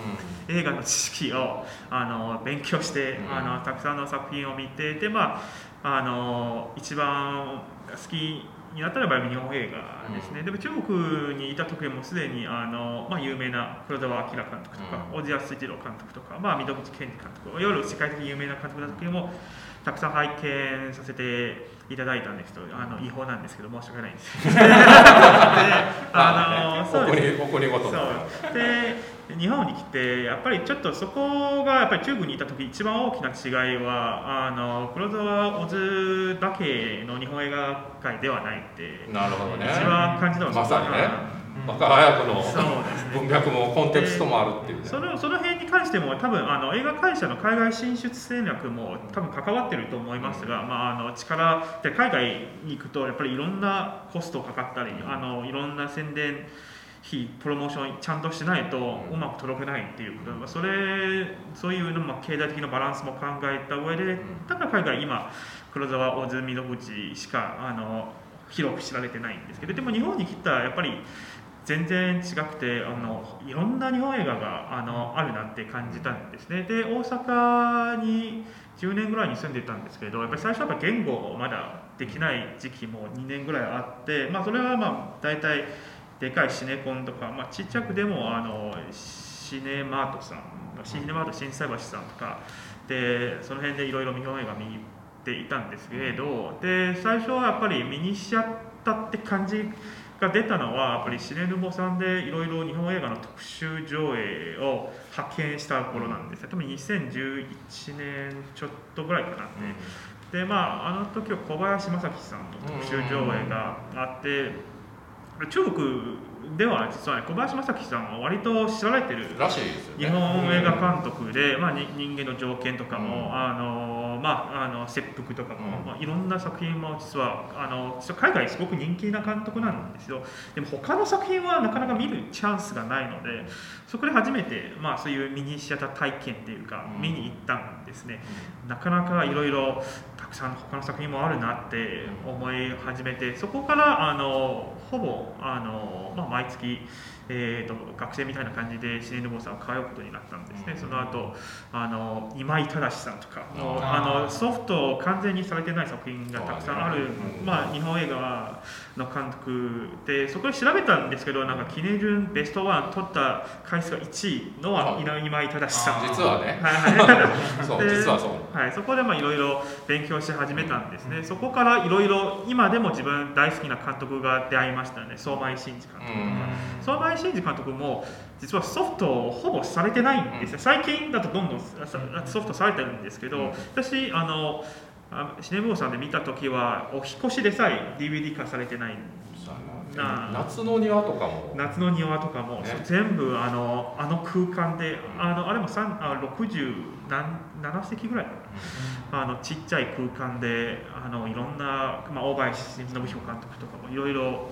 映画の知識をあの勉強して、うん。あのたくさんの作品を見てでまああの一番好きになったらば日本映画ですね、でも中国にいた時もすでにあの、まあ、有名な黒澤明監督とか、うん。小津安二郎監督とか、まあ、溝口健二監督いわゆる世界的に有名な監督の時もたくさん拝見させていただいたんですけどあの違法なんですけど申し訳ないんです であの そうです。そう。で日本に来てやっぱりちょっとそこがやっぱり中国にいた時一番大きな違いはあの黒澤小津だけの日本映画界ではないってなるほどね。一番感じたのはまさにね。うん。若早くの文脈もコンテクストもあるっていうね。そのその辺に関しても多分あの映画会社の海外進出戦略も多分関わってると思いますが、まあ、あの力で海外に行くとやっぱりいろんなコストかかったりあのいろんな宣伝費プロモーションちゃんとしないとうん。うまく届けないっていうこと。まあそれそういうのも経済的なバランスも考えた上でだから海外今黒澤大津溝口しかあの広く知られてないんですけどでも日本に来たらやっぱり全然違くてあのいろんな日本映画があのあるなって感じたんですね。で大阪に10年ぐらいに住んでたんですけどやっぱり最初はやっぱ言語まだできない時期も2年ぐらいあって、まあ、それはまあ大体でかいシネコンとか、まあ、ちっちゃくでもあのシネマートさんシネマート心斎橋さんとかでその辺でいろいろ日本映画見ていたんですけれどで最初はやっぱり見にしちゃったって感じが出たのはやっぱりシネヌボさんでいろいろ日本映画の特集上映を発見した頃なんです。よ多分2011年ちょっとぐらいかなって、でまああの時は小林正樹さんの特集上映があって中国では実はね小林正樹さんは割と知られてるらしいですよね。日本映画監督で、まあ、に人間の条件とかも、うん。あののまああの切腹とかも、うん。まあ、いろんな作品も実はあの海外すごく人気な監督なんですよ。でも他の作品はなかなか見るチャンスがないのでそこで初めて、まあ、そういうミニシアター体験っていうか、うん。見に行ったんですね。なかなかいろいろたくさん他の作品もあるなって思い始めてそこからあのほぼあの、まあ、毎月、えー、と学生みたいな感じでシネヌボーさんを通うことになったんですね、うん。その後あの今井正さんとかもうあのソフト完全にされてない作品がたくさんある、うんまあ、日本映画の監督でそこで調べたんですけどなんか記念順ベストワン取った回数が1位のははい。今井正さん。実はね。はいはい。そうで実はそう。はい、そこでまあいろいろ勉強し始めたんですね、そこからいろいろ今でも自分大好きな監督が出会いましたね。相馬井真司監督とか、相馬井真司監督も実はソフトをほぼされてないんですよ、最近だとどんどんさソフトされてるんですけど、うん。私あのあシネブーさんで見た時はお引っ越しでさえ DVD 化されてないなあ夏の庭とかも。夏の庭とかも、ね。全部あのあの空間であのあれも3あ60何7席ぐらいかな。あのちっちゃい空間であのいろんな、まあ、大林信彦監督とかもいろいろ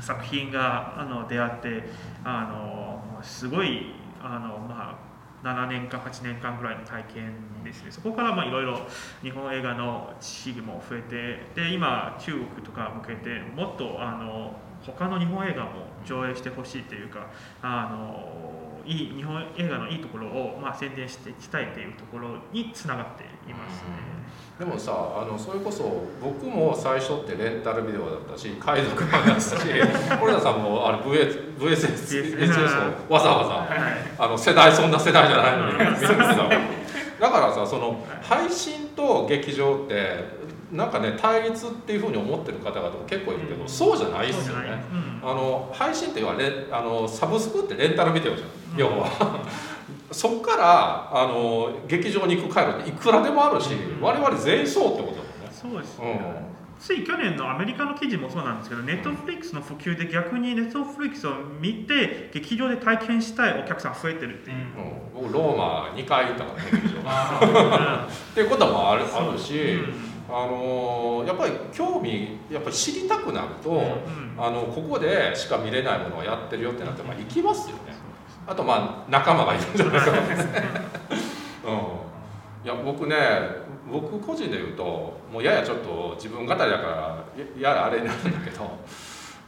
作品があの出会ってあのすごいあの、まあ、7年間8年間ぐらいの体験ですねそこからいろいろ日本映画の知識も増えてで今中国とか向けてもっとあの他の日本映画も上映してほしいというかあのいい日本映画のいいところを、まあ、宣伝していきたいというところにつながっていますね。でもさあのそれこそ僕も最初ってレンタルビデオだったし海賊版だったし堀田さんもあれ VS VSS をわざわざあの世代そんな世代じゃないのに見てただからさその配信と劇場ってなんかね対立っていうふうに思ってる方々も結構いるけど、そうじゃないですよね。うん。あの配信っていうのはレあのサブスクってレンタルビデオじゃん、要はそっからあの劇場に行く回路っていくらでもあるし、うん。我々全員そうってことだもんね。そうですね、うん。つい去年のアメリカの記事もそうなんですけど、ネットフリックスの普及で逆にネットフリックスを見て、劇場で体験したいお客さん増えてるっていう。うん。僕ローマ2回行ったからね劇場。あっていうこともあるあるし、うん。あのやっぱり興味やっぱり知りたくなると、うん。あのここでしか見れないものをやってるよってなって、まあ、行きますよねあとまあ仲間がいるんじゃないかな、うん、いや僕ね僕個人で言うともうややちょっと自分語りだからやややあれになるんだけど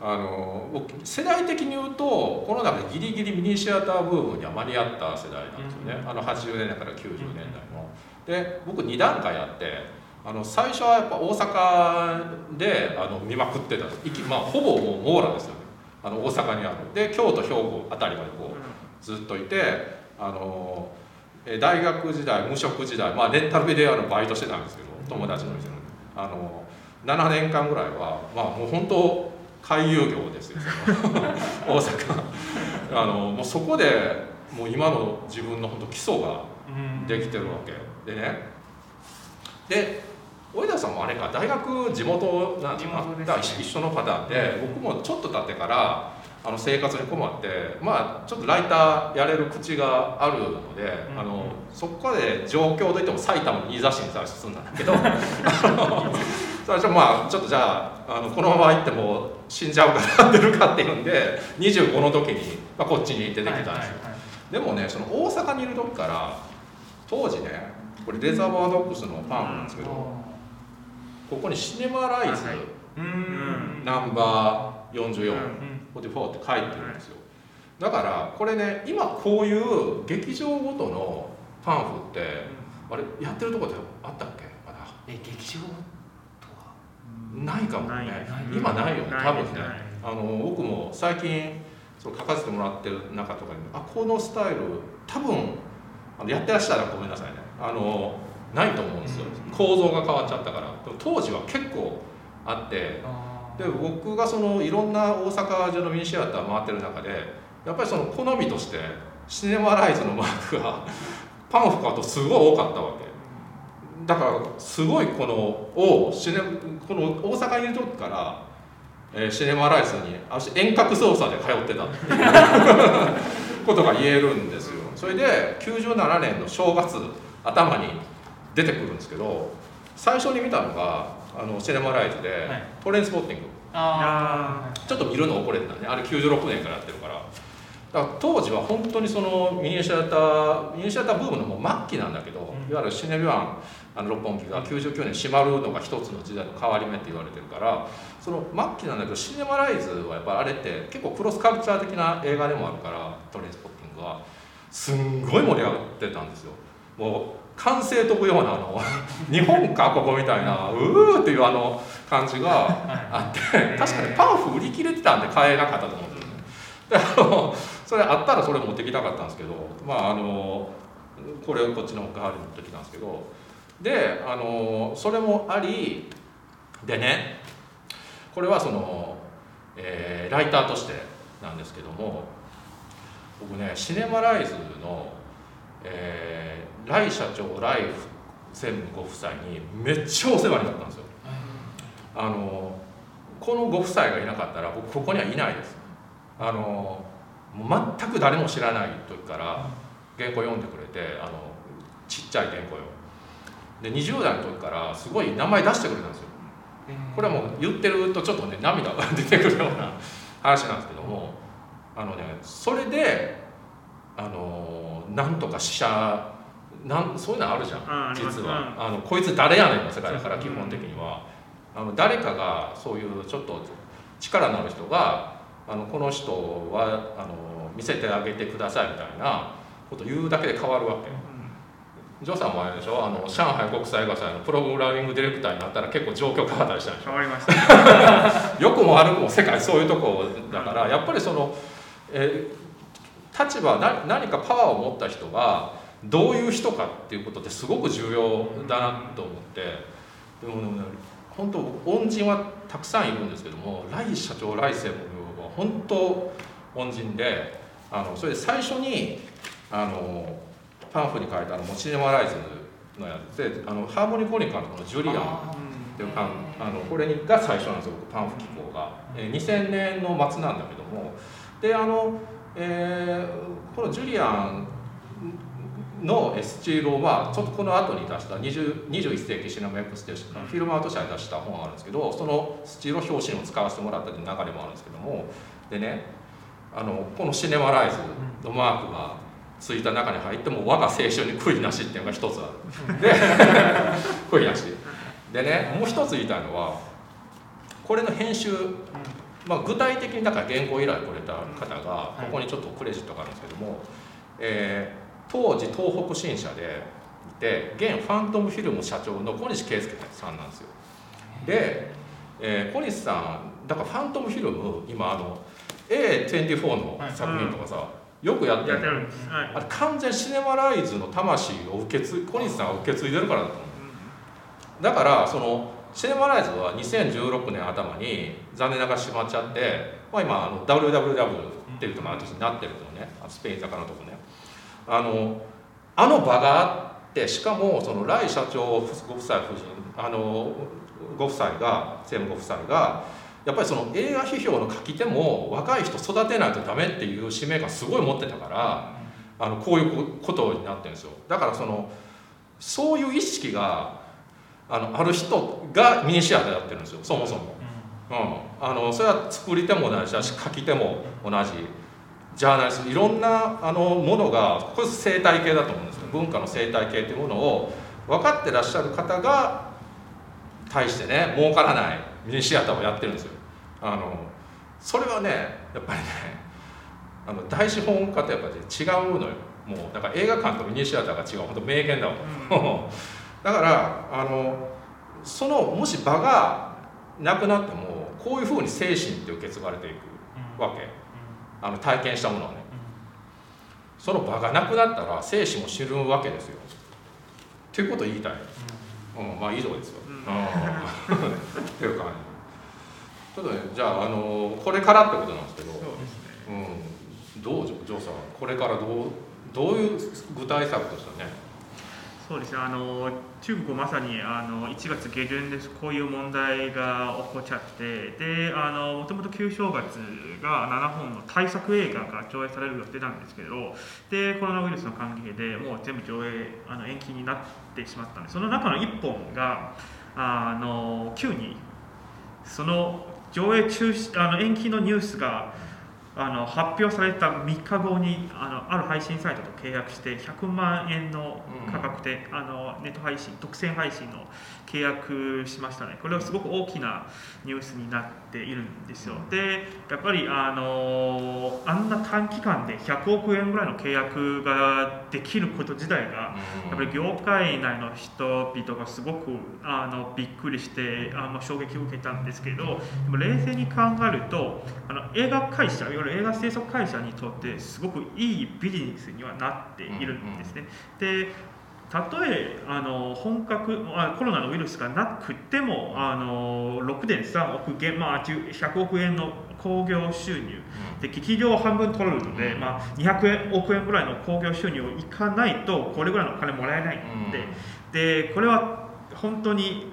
あの僕世代的に言うとこの中でギリギリミニシアターブームには間に合った世代なんですよね、あの80年代から90年代の。で僕2段階あってあの最初はやっぱ大阪であの見まくってたまあ、ほぼもう網羅ですよね。あの大阪にある。で京都兵庫あたりまでこうずっといてあのえ大学時代無職時代、まあ、レンタルビデオのバイトしてたんですけど友達の店の。あの7年間ぐらいは、まあ、もう本当回遊業ですよ 大阪。あのもうそこでもう今の自分の本当基礎ができてるわけ。でね。で及田さんもあれか大学地元なんだ一緒のパターンで僕もちょっと経ってからあの生活に困ってまあちょっとライターやれる口があるので、うん。あのそこで上京といっても埼玉の新座市に最初住んだんだけど 最初まあちょっとじゃああのこのまま行っても死んじゃうから出るかっていうんで25の時に、まあ、こっちに出てきたんですよ、はいはいはい。でもねその大阪にいる時から当時ねこれレザーバードックスのパンフなんですけど、ここにシネマライズ、はいうん。ナンバー44、うん44って書いてるんですよ。だからこれね今こういう劇場ごとのパンフってあれやってるとこであったっけ？まだ。え劇場とは？ないかもね。今ないよね多分ね。あの僕も最近そう書かせてもらってる中とかにあこのスタイル多分あのやってらっしゃるらごめんなさいね。あのないと思うんですよ。構造が変わっちゃったから。でも当時は結構あってで僕がそのいろんな大阪中のミニシアター回ってる中でやっぱりその好みとしてシネマライズのマークが パンフ買うとすごい多かったわけ。だからすごいこのをシネこの大阪にいる時から、えーシネマライズに私遠隔操作で通ってたっていう ことが言えるんですよ。それで97年の正月頭に出てくるんですけど最初に見たのがあのシネマライズで、はい。トレインスポッティングあちょっと見るの遅れてたね。あれ96年からやってるから。だから当時は本当にそのミニシアターミニシアターブームのもう末期なんだけど、うん。いわゆるシネビワンあの六本木が99年閉まるのが一つの時代の変わり目って言われてるからその末期なんだけどシネマライズはやっぱあれって結構クロスカルチャー的な映画でもあるからトレインスポッティングは。すんごい盛り上がってたんですよ。もう歓声飛ぶようなあの 日本かここみたいなうーっていうあの感じがあって確かにパンフ売り切れてたんで買えなかったと思うんですよね。であのそれあったらそれ持ってきたかったんですけどまああのこれをこっちの代わりに持ってきたんですけどであのそれもありでねこれはその、えーライターとしてなんですけども僕ねシネマライズの、えー、ライ社長ライ専務ご夫妻にめっちゃお世話になったんですよ。あのこのご夫妻がいなかったら僕ここにはいないです。あの全く誰も知らない時から原稿読んでくれてあのちっちゃい原稿よ。で20代の時からすごい名前出してくれたんですよ。これはもう言ってるとちょっとね涙が出てくるような話なんですけどもあのねそれであのなんとか死者なんそういうのあるじゃん実は、うん。あのこいつ誰やねんの世界だから基本的には、あの誰かがそういうちょっと力のある人があのこの人はあの見せてあげてくださいみたいなこと言うだけで変わるわけ、ジョーさんもあれでしょ？あの上海国際映画祭のプログラミングディレクターになったら結構状況変わったりしたんでしょ？変わりました良くも悪くも世界そういうとこだからやっぱりその、えー立場な何かパワーを持った人がどういう人かっていうことってすごく重要だなと思って。でもね本当恩人はたくさんいるんですけども来社長来専務は本当恩人であのそれで最初にあのパンフに書いたあのモチネマライズのやつであのハーモニコニカのこのジュリアンっていうパンあのこれが最初なんですよ僕パンフ機構が、えー2000年の末なんだけども。であの、えーこのジュリアンのスチールをまあちょっとこの後に出した20 21世紀シネマ X でフィルムアート社に出した本があるんですけどそのスチールを表紙にも使わせてもらったという流れもあるんですけどもでねあのこのシネマライズのマークがついた中に入っても我が青春に悔いなしっていうのが一つある。で 悔いなし。でねもう一つ言いたいのはこれの編集、まあ、具体的にだから原稿依頼くれた方がここにちょっとクレジットがあるんですけども、えー当時東北新社でいて現ファントムフィルム社長の小西圭介さんなんですよ。で、えー小西さんだからファントムフィルム今あの A24 の作品とかさ、よくやってる。はい。あれ完全シネマライズの魂を受け継い小西さんが受け継いでるからだと思う。だからそのシネマライズは2016年頭に残念ながら閉まっちゃって、まあ、今あの WWW っていうところになってるとねスペイン坂のとこねあのあの場があってしかもその来社長ご夫妻夫人あのご夫妻が専務ご夫妻がやっぱりその映画批評の書き手も若い人育てないとダメっていう使命感すごい持ってたからあのこういうことになってるんですよ。だからそのそういう意識があのある人がミニシアターやってるんですよ。そもそも、うん、あのそれは作り手も同じだし書き手も同じジャーナリストいろんなあのものがこれ生態系だと思うんですよ文化の生態系というものを分かってらっしゃる方が対してね儲からないミニシアターをやってるんですよあのそれはねやっぱりねあの大資本家とやっぱり違うのよもうだから映画館とミニシアターが違う本当名言だもんだからあのそのもし場がなくなってもこういうふうに精神って受け継がれていくわけ。あの体験したものはね。その場がなくなったら生死も知るわけですよ。っていうことを言いたい、うん、まあ以上ですよ、うん。うん。っていう感じ。ちょっとねじゃああのこれからってことなんですけど。そうですね。うん、どうジョーさんこれからどうどういう具体策としてねそうですあの中国まさにあの1月下旬です。こういう問題が起こっちゃって。であのもともと旧正月が7本の対策映画が上映される予定なんですけど。でコロナウイルスの関係でもう全部上映あの延期になってしまったんでその中の1本があの急にその上映中止あの延期のニュースがあの発表された3日後にあのある配信サイトと契約して100万円の価格で、あのネット配信独占配信の契約しましたね。これはすごく大きなニュースになっているんですよ。でやっぱりあのあんな短期間で100億円ぐらいの契約ができること自体がやっぱり業界内の人々がすごくあのびっくりしてあの衝撃を受けたんですけどでも冷静に考えるとあの映画会社いわゆる映画制作会社にとってすごくいいビジネスにはなっているんですね。でたとえあの本格あコロナのウイルスがなくてもあの6.3億元、まあ、100億円の興行収入。で劇場を半分取れるので、まあ、200億円ぐらいの興行収入をいかないとこれぐらいのお金もらえないので,、でこれは本当に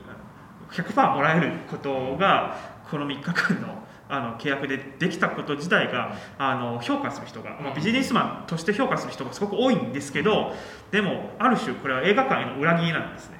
100%もらえることがこの3日間のあの契約でできたこと自体があの評価する人が、まあ、ビジネスマンとして評価する人がすごく多いんですけどでもある種これは映画館への裏切りなんですね。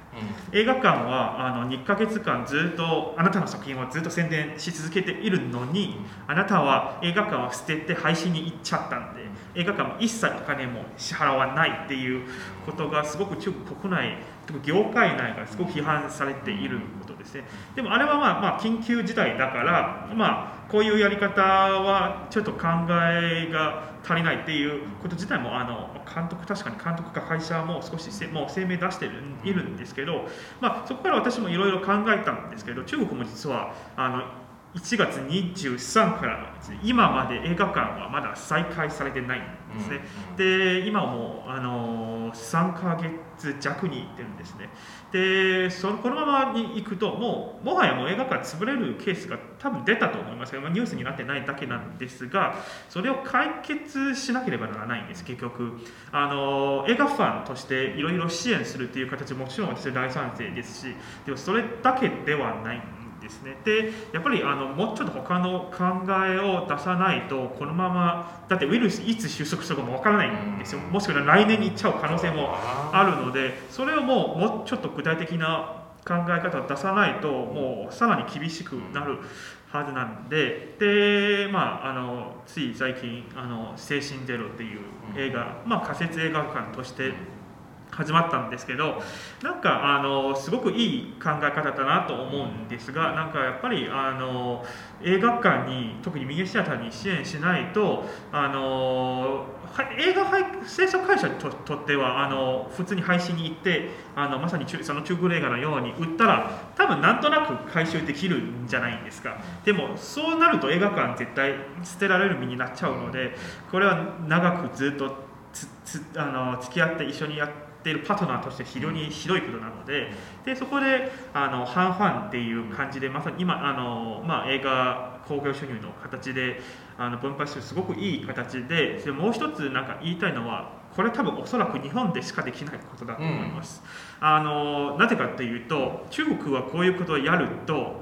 映画館はあの2ヶ月間ずっとあなたの作品をずっと宣伝し続けているのにあなたは映画館を捨てて配信に行っちゃったんで映画館も一切お金も支払わないっていうことがすごく中国国内業界内がすごく批判されていることですねでもあれはまあまあ緊急事態だからまあこういうやり方はちょっと考えが足りないっていうこと自体もあの監督確かに監督か会社も少しもう声明出してるいるんですけど、まあ、そこから私もいろいろ考えたんですけど中国も実はあの1月23から今まで映画館はまだ再開されてないんですね、で今もあの3か月弱に行ってるんですねでそのこのままに行くともうもはやもう映画館潰れるケースが多分出たと思います。が、まあ、ニュースになってないだけなんですがそれを解決しなければならないんです。結局。あの映画ファンとしていろいろ支援するという形もちろん私は大賛成ですしでもそれだけではない。ですね。でやっぱりあのもうちょっと他の考えを出さないとこのままだってウイルスいつ収束するかもわからないんですよ。もしくは来年に行っちゃう可能性もあるのでそれをもうもうちょっと具体的な考え方を出さないともうさらに厳しくなるはずなんで。で、まあ、あのつい最近「あの精神ゼロ」っていう映画、まあ、仮設映画館として始まったんですけどなんかあのすごくいい考え方だなと思うんですがなんかやっぱりあの映画館に特にミニシアターに支援しないとあの映画制作会社にとってはあの普通に配信に行ってあのまさにその中古映画のように売ったら多分なんとなく回収できるんじゃないんですか。でもそうなると映画館絶対捨てられる身になっちゃうのでこれは長くずっとつつあの付き合って一緒にやってているパートナーとして非常にひどいことなのででそこであの半々っていう感じでまさに今あの、まあ、映画興行収入の形であの分配するすごくいい形ででもう一つなんか言いたいのはこれ多分おそらく日本でしかできないことだと思います、うん、あのなぜかというと中国はこういうことをやると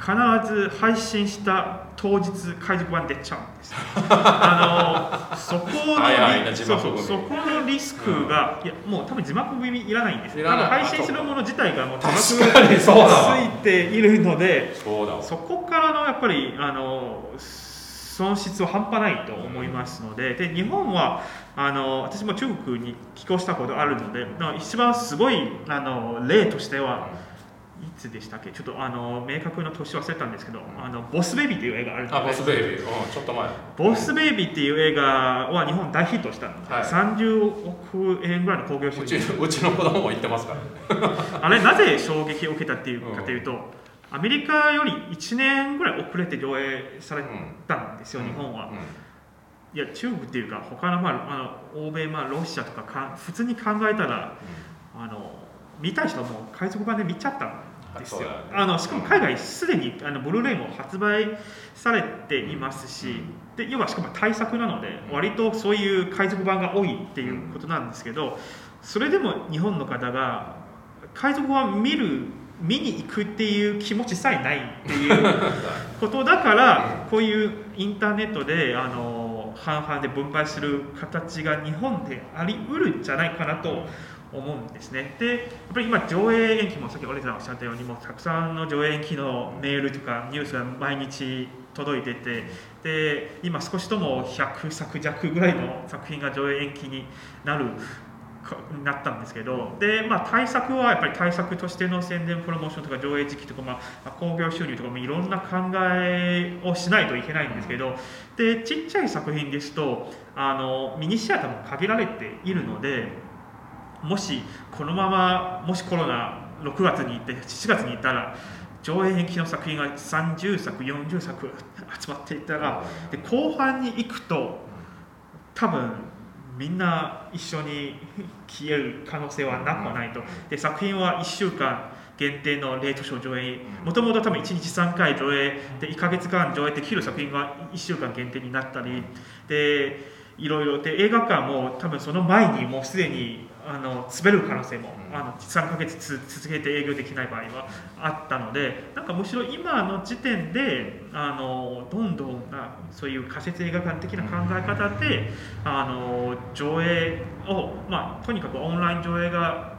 必ず配信した当日海賊版出ちゃうんです。あのそこのはいはい、そうそうそこのリスクが、うん、いやもう多分字幕組いらないんです。よ配信するもの自体がもう字幕がついているのでそこからのやっぱりあの損失は半端ないと思いますのでで日本はあの私も中国に寄港したことあるので一番すごいあの例としては、いつでしたっけ？ちょっとあの明確な年忘れたんですけど「あのボス・ベイビー」っていう映画あるんであボス・ベイビー、うん、ちょっと前。ボス・ベイビーっていう映画は日本大ヒットしたんで、はい、30億円ぐらいの興行収入。うちの子供も言ってますから、あれなぜ衝撃を受けたっていうかというと、うん、アメリカより1年ぐらい遅れて上映されたんですよ、うん、日本は、いや中国っていうか他の,、まあ、あの欧米、まあ、ロシアとかか普通に考えたら、あの見たい人はもう海賊版で見ちゃったんですよ、ね、あのしかも海外すでにあのブルーレイも発売されていますし、で要はしかも対策なので割とそういう海賊版が多いっていうことなんですけどそれでも日本の方が海賊は見る見に行くっていう気持ちさえないっていう ことだからこういうインターネットであの半々で分配する形が日本でありうるんじゃないかなと思うんですね。で、やっぱり今、上映延期もさっきオレさんおっしゃったように、もうたくさんの上映延期のメールとかニュースが毎日届いてて、で今、少しとも100作弱ぐらいの作品が上映延期になるなったんですけどで、まあ、対策はやっぱり対策としての宣伝プロモーションとか上映時期とか、まあ、興行収入とかもいろんな考えをしないといけないんですけどでちっちゃい作品ですとあのミニシアターも限られているのでもしこのままもしコロナ6月に行って7月に行ったら上映延期の作品が30作40作集まっていったらで後半に行くと多分みんな一緒に消える可能性はなくはないと。で作品は1週間限定のレートショー上映。もともと多分1日3回上映。で1か月間上映できる作品が1週間限定になったり。でいろいろ。で映画館も多分その前にもうすでにあの滑る可能性も、あの3か月続けて営業できない場合はあったのでなんかむしろ今の時点であのどんどんなそういう仮設映画館的な考え方であの上映を、まあ、とにかくオンライン上映が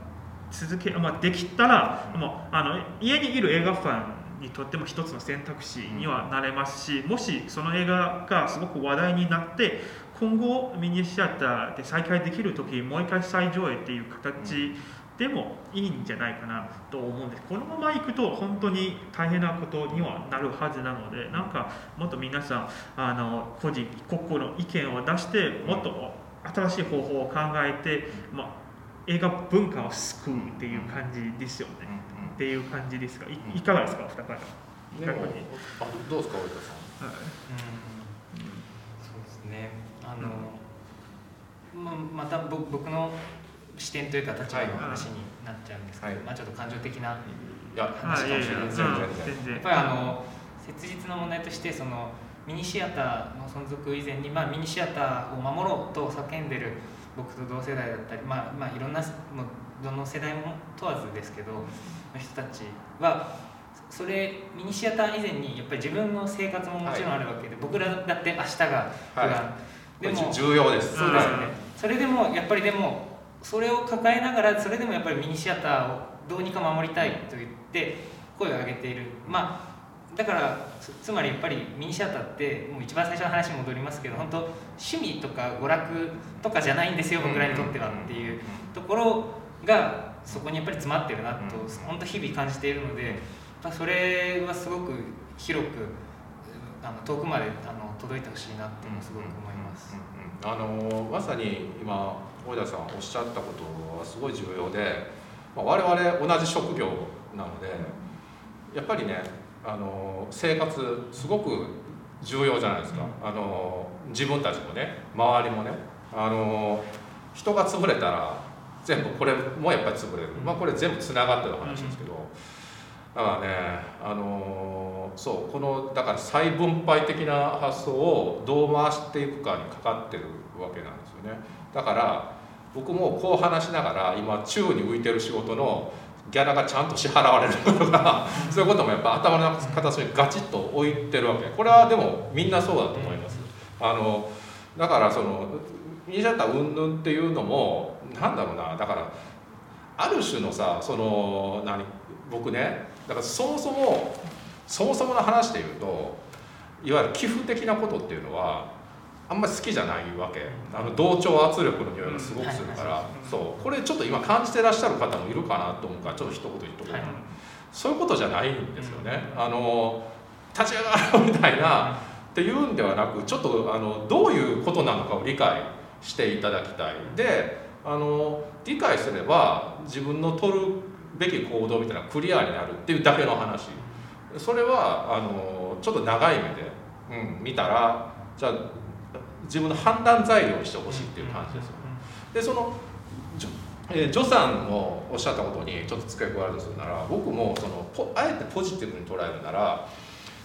続け、まあ、できたらもうあの家にいる映画ファンにとっても一つの選択肢にはなれますしもしその映画がすごく話題になって今後ミニシアターで再開できる時もう一回再上映っていう形でもいいんじゃないかなと思うんです。このままいくと本当に大変なことにはなるはずなのでなんかもっと皆さんあの個人個々の意見を出してもっと新しい方法を考えて、まあ、映画文化を救うっていう感じですよね、っていう感じですがいいかがですか？お二方どうですか及田さん、はい、うんあの、ままた僕の視点というか立場の話になっちゃうんですけど、はい、まあ、ちょっと感情的な話かもしれないですけど、やっぱりあの切実な問題としてそのミニシアターの存続以前に、まあ、ミニシアターを守ろうと叫んでる僕と同世代だったり、まあまあ、いろんなもうどの世代も問わずですけどの人たちはそれミニシアター以前にやっぱり自分の生活ももちろんあるわけで、はい、僕らだって明日が普段、はいでも重要です。そうですよね、それでもやっぱりでもそれを抱えながらそれでもやっぱりミニシアターをどうにか守りたいと言って声を上げている。まあだからつまりやっぱりミニシアターってもう一番最初の話に戻りますけど本当趣味とか娯楽とかじゃないんですよ僕らにとってはっていうところがそこにやっぱり詰まってるなと本当日々感じているのでそれはすごく広くあの遠くまであの届いてほしいなってすごく思います。あのまさに今大田さんおっしゃったことはすごい重要で、まあ、我々同じ職業なのでやっぱりねあの生活すごく重要じゃないですか、あの自分たちもね周りもね。あの人が潰れたら全部これもやっぱり潰れる、まあ、これ全部つながってる話ですけど、だからねあのそうこのだから再分配的な発想をどう回していくかにかかってるわけなんですよね。だから僕もこう話しながら今宙に浮いてる仕事のギャラがちゃんと支払われるとか そういうこともやっぱ頭の片隅にガチッと置いてるわけ。これはでもみんなそうだと思います。あのだからそのミニシャッター云々っていうのもなんだろうな。だからある種のさその何僕ねだからそもそもそもそもの話で言うといわゆる寄付的なことっていうのはあんまり好きじゃないわけ。あの同調圧力の匂いがすごくするから、そう。これちょっと今感じてらっしゃる方もいるかなと思うからちょっと一言言っとこうかな、そういうことじゃないんですよね、あの立ち上がろうみたいなっていうんではなくちょっとあのどういうことなのかを理解していただきたい。であの理解すれば自分の取るべき行動みたいなクリアになるっていうだけの話それはあのちょっと長い目で、うん、見たらじゃあ自分の判断材料にしてほしいっていう感じですよね。でそのえー、ジョさんのおっしゃったことにちょっと付け加えるとするなら僕もそのあえてポジティブに捉えるなら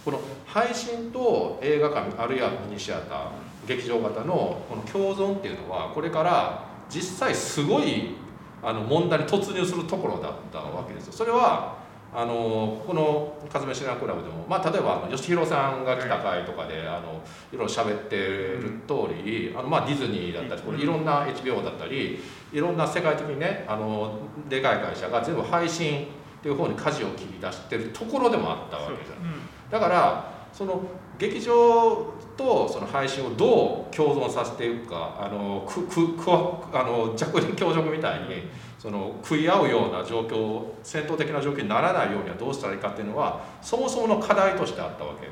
この配信と映画館あるいはミニシアター劇場型のこの共存っていうのはこれから実際すごいあの問題に突入するところだったわけですよそれはあのこの「風見知らんクラブ」でも、まあ、例えばあの吉弘さんが来た回とかで、あのいろいろ喋ってる通り、あのまあ、ディズニーだったりこれいろんな HBO だったりいろんな世界的にねあのでかい会社が全部配信っていう方に舵を切り出してるところでもあったわけじゃん。だからその劇場とその配信をどう共存させていくかあのくくくあの弱人強食みたいにその食い合うような状況戦闘的な状況にならないようにはどうしたらいいかっていうのはそもそもの課題としてあったわけ。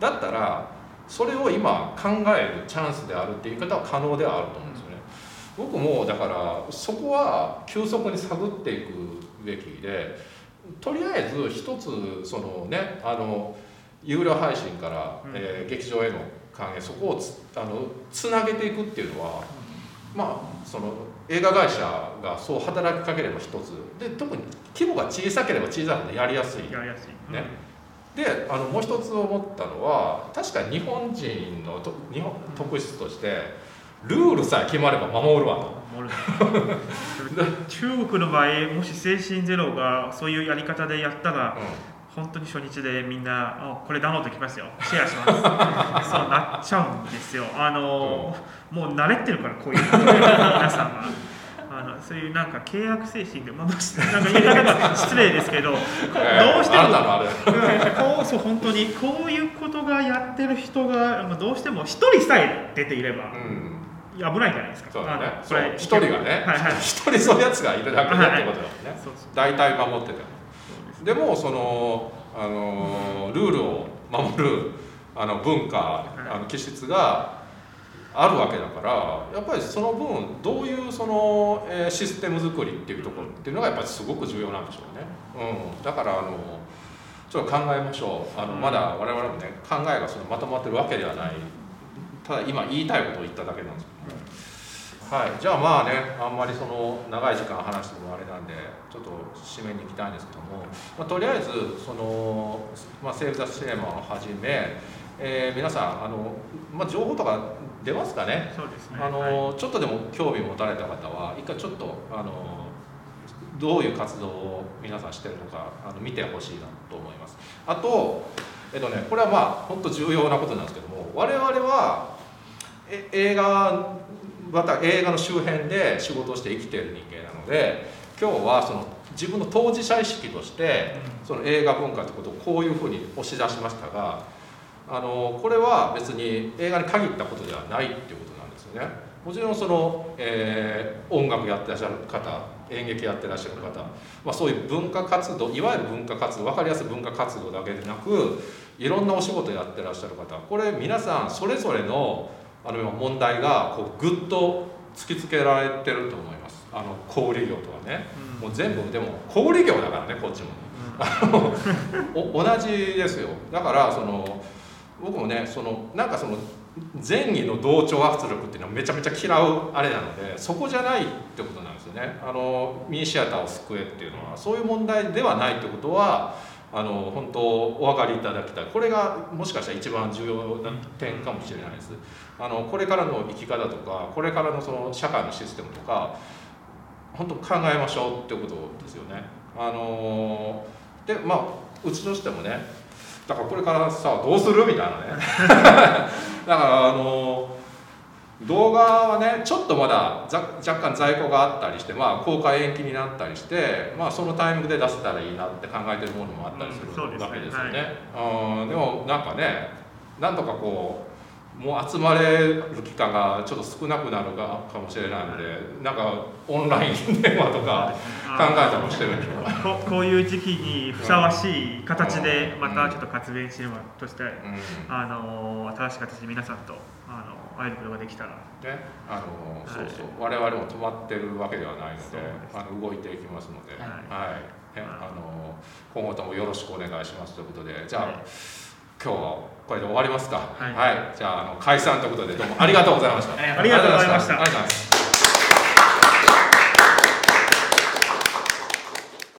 だったらそれを今考えるチャンスであるっていう言い方は可能ではあると思うんですよね。僕もだからそこは急速に探っていくべきでとりあえず一つそのねあの有料配信から、えー劇場への還元そこをつあのつなげていくっていうのは、まあその映画会社がそう働きかければ一つ。で特に規模が小さければ小さいほどやりやすい。やりやすい、ね。であのもう一つ思ったのは確かに日本人のと日本特質としてルールさえ決まれば守るわと。守る。中国の場合もし精神ゼロがそういうやり方でやったら本当に初日でみんなあこれダウンロードできますよ。シェアします。そうなっちゃうんですよ。あの、もう慣れてるからこういうことに皆さんは。あのそういうなんか契約精神で、まあ、なんか言い方が失礼ですけど、どうしてもこうそう本当にこういうことがやってる人がまあどうしても一人さえ出ていればうん。危ないじゃないですか。そうだね。れ一人がねはいはい。一人そういうやつがいるだけだってことだもんね。大体守っててもでもそのあのルールを守るあの文化あの気質があるわけだからやっぱりその分どういうその、えーシステム作りっていうところっていうのがやっぱりすごく重要なんでしょうね、うん、だからあのちょっと考えましょう。あのまだ我々もね考えがそのまとまってるわけではない。ただ今言いたいことを言っただけなんですはい、じゃあまあねあんまりその長い時間話してもあれなんでちょっと締めに行きたいんですけども、まあ、とりあえずその、まあ、セーブ・ザ・シネマをはじめ、えー皆さんあの、まあ、情報とか出ますかね？そうですね。あの、はい。ちょっとでも興味持たれた方は一回ちょっとあのどういう活動を皆さんしてるのかあの見てほしいなと思います。あとえっとねこれはまあ本当重要なことなんですけども我々はえ映画また映画の周辺で仕事をして生きている人間なので今日はその自分の当事者意識としてその映画文化ってことをこういうふうに押し出しましたがあのこれは別に映画に限ったことではないっていうことなんですよね。もちろんその、えー音楽やってらっしゃる方演劇やってらっしゃる方、まあ、そういう文化活動いわゆる文化活動分かりやすい文化活動だけでなくいろんなお仕事やってらっしゃる方これ皆さんそれぞれのあの問題がこうぐっと突きつけられてると思います。あの小売業とかね。もう全部でも小売業だからねこっちも。あのお同じですよ。だからその僕もねそのなんかその前儀の同調圧力っていうのはめちゃめちゃ嫌うあれなのでそこじゃないってことなんですよね。あのミニシアターを救えっていうのはそういう問題ではないってことはあの本当お分かりいただきたいこれがもしかしたら一番重要な点かもしれないです。あのこれからの生き方とかこれからのその社会のシステムとか本当考えましょうってことですよね。あのでまあうちとしてもねだからこれからさどうする？みたいなね。だからあの動画はねちょっとまだざ若干在庫があったりして、まあ、公開延期になったりして、まあ、そのタイミングで出せたらいいなって考えてるものもあったりするわけですよね。うんでもなんかねなんとかこうもう集まれる期間がちょっと少なくなるかかもしれないのでなんかオンライン電話とか考えたりもしてるんでしょうか。こ こういう時期にふさわしい形でうん。またちょっと活弁シネマとして、うん。あの新しい形で皆さんとあの会えることができたら。ね、あの、はい。そうそう。我々も止まってるわけではないのでです。あの動いていきますので、はい。はい。ねあの今後ともよろしくお願いしますということでじゃあ、はい。今日はこれで終わりますか？はい。じゃああの解散ということでどうもありがとうございました。ありがとうございました。ありがとうございます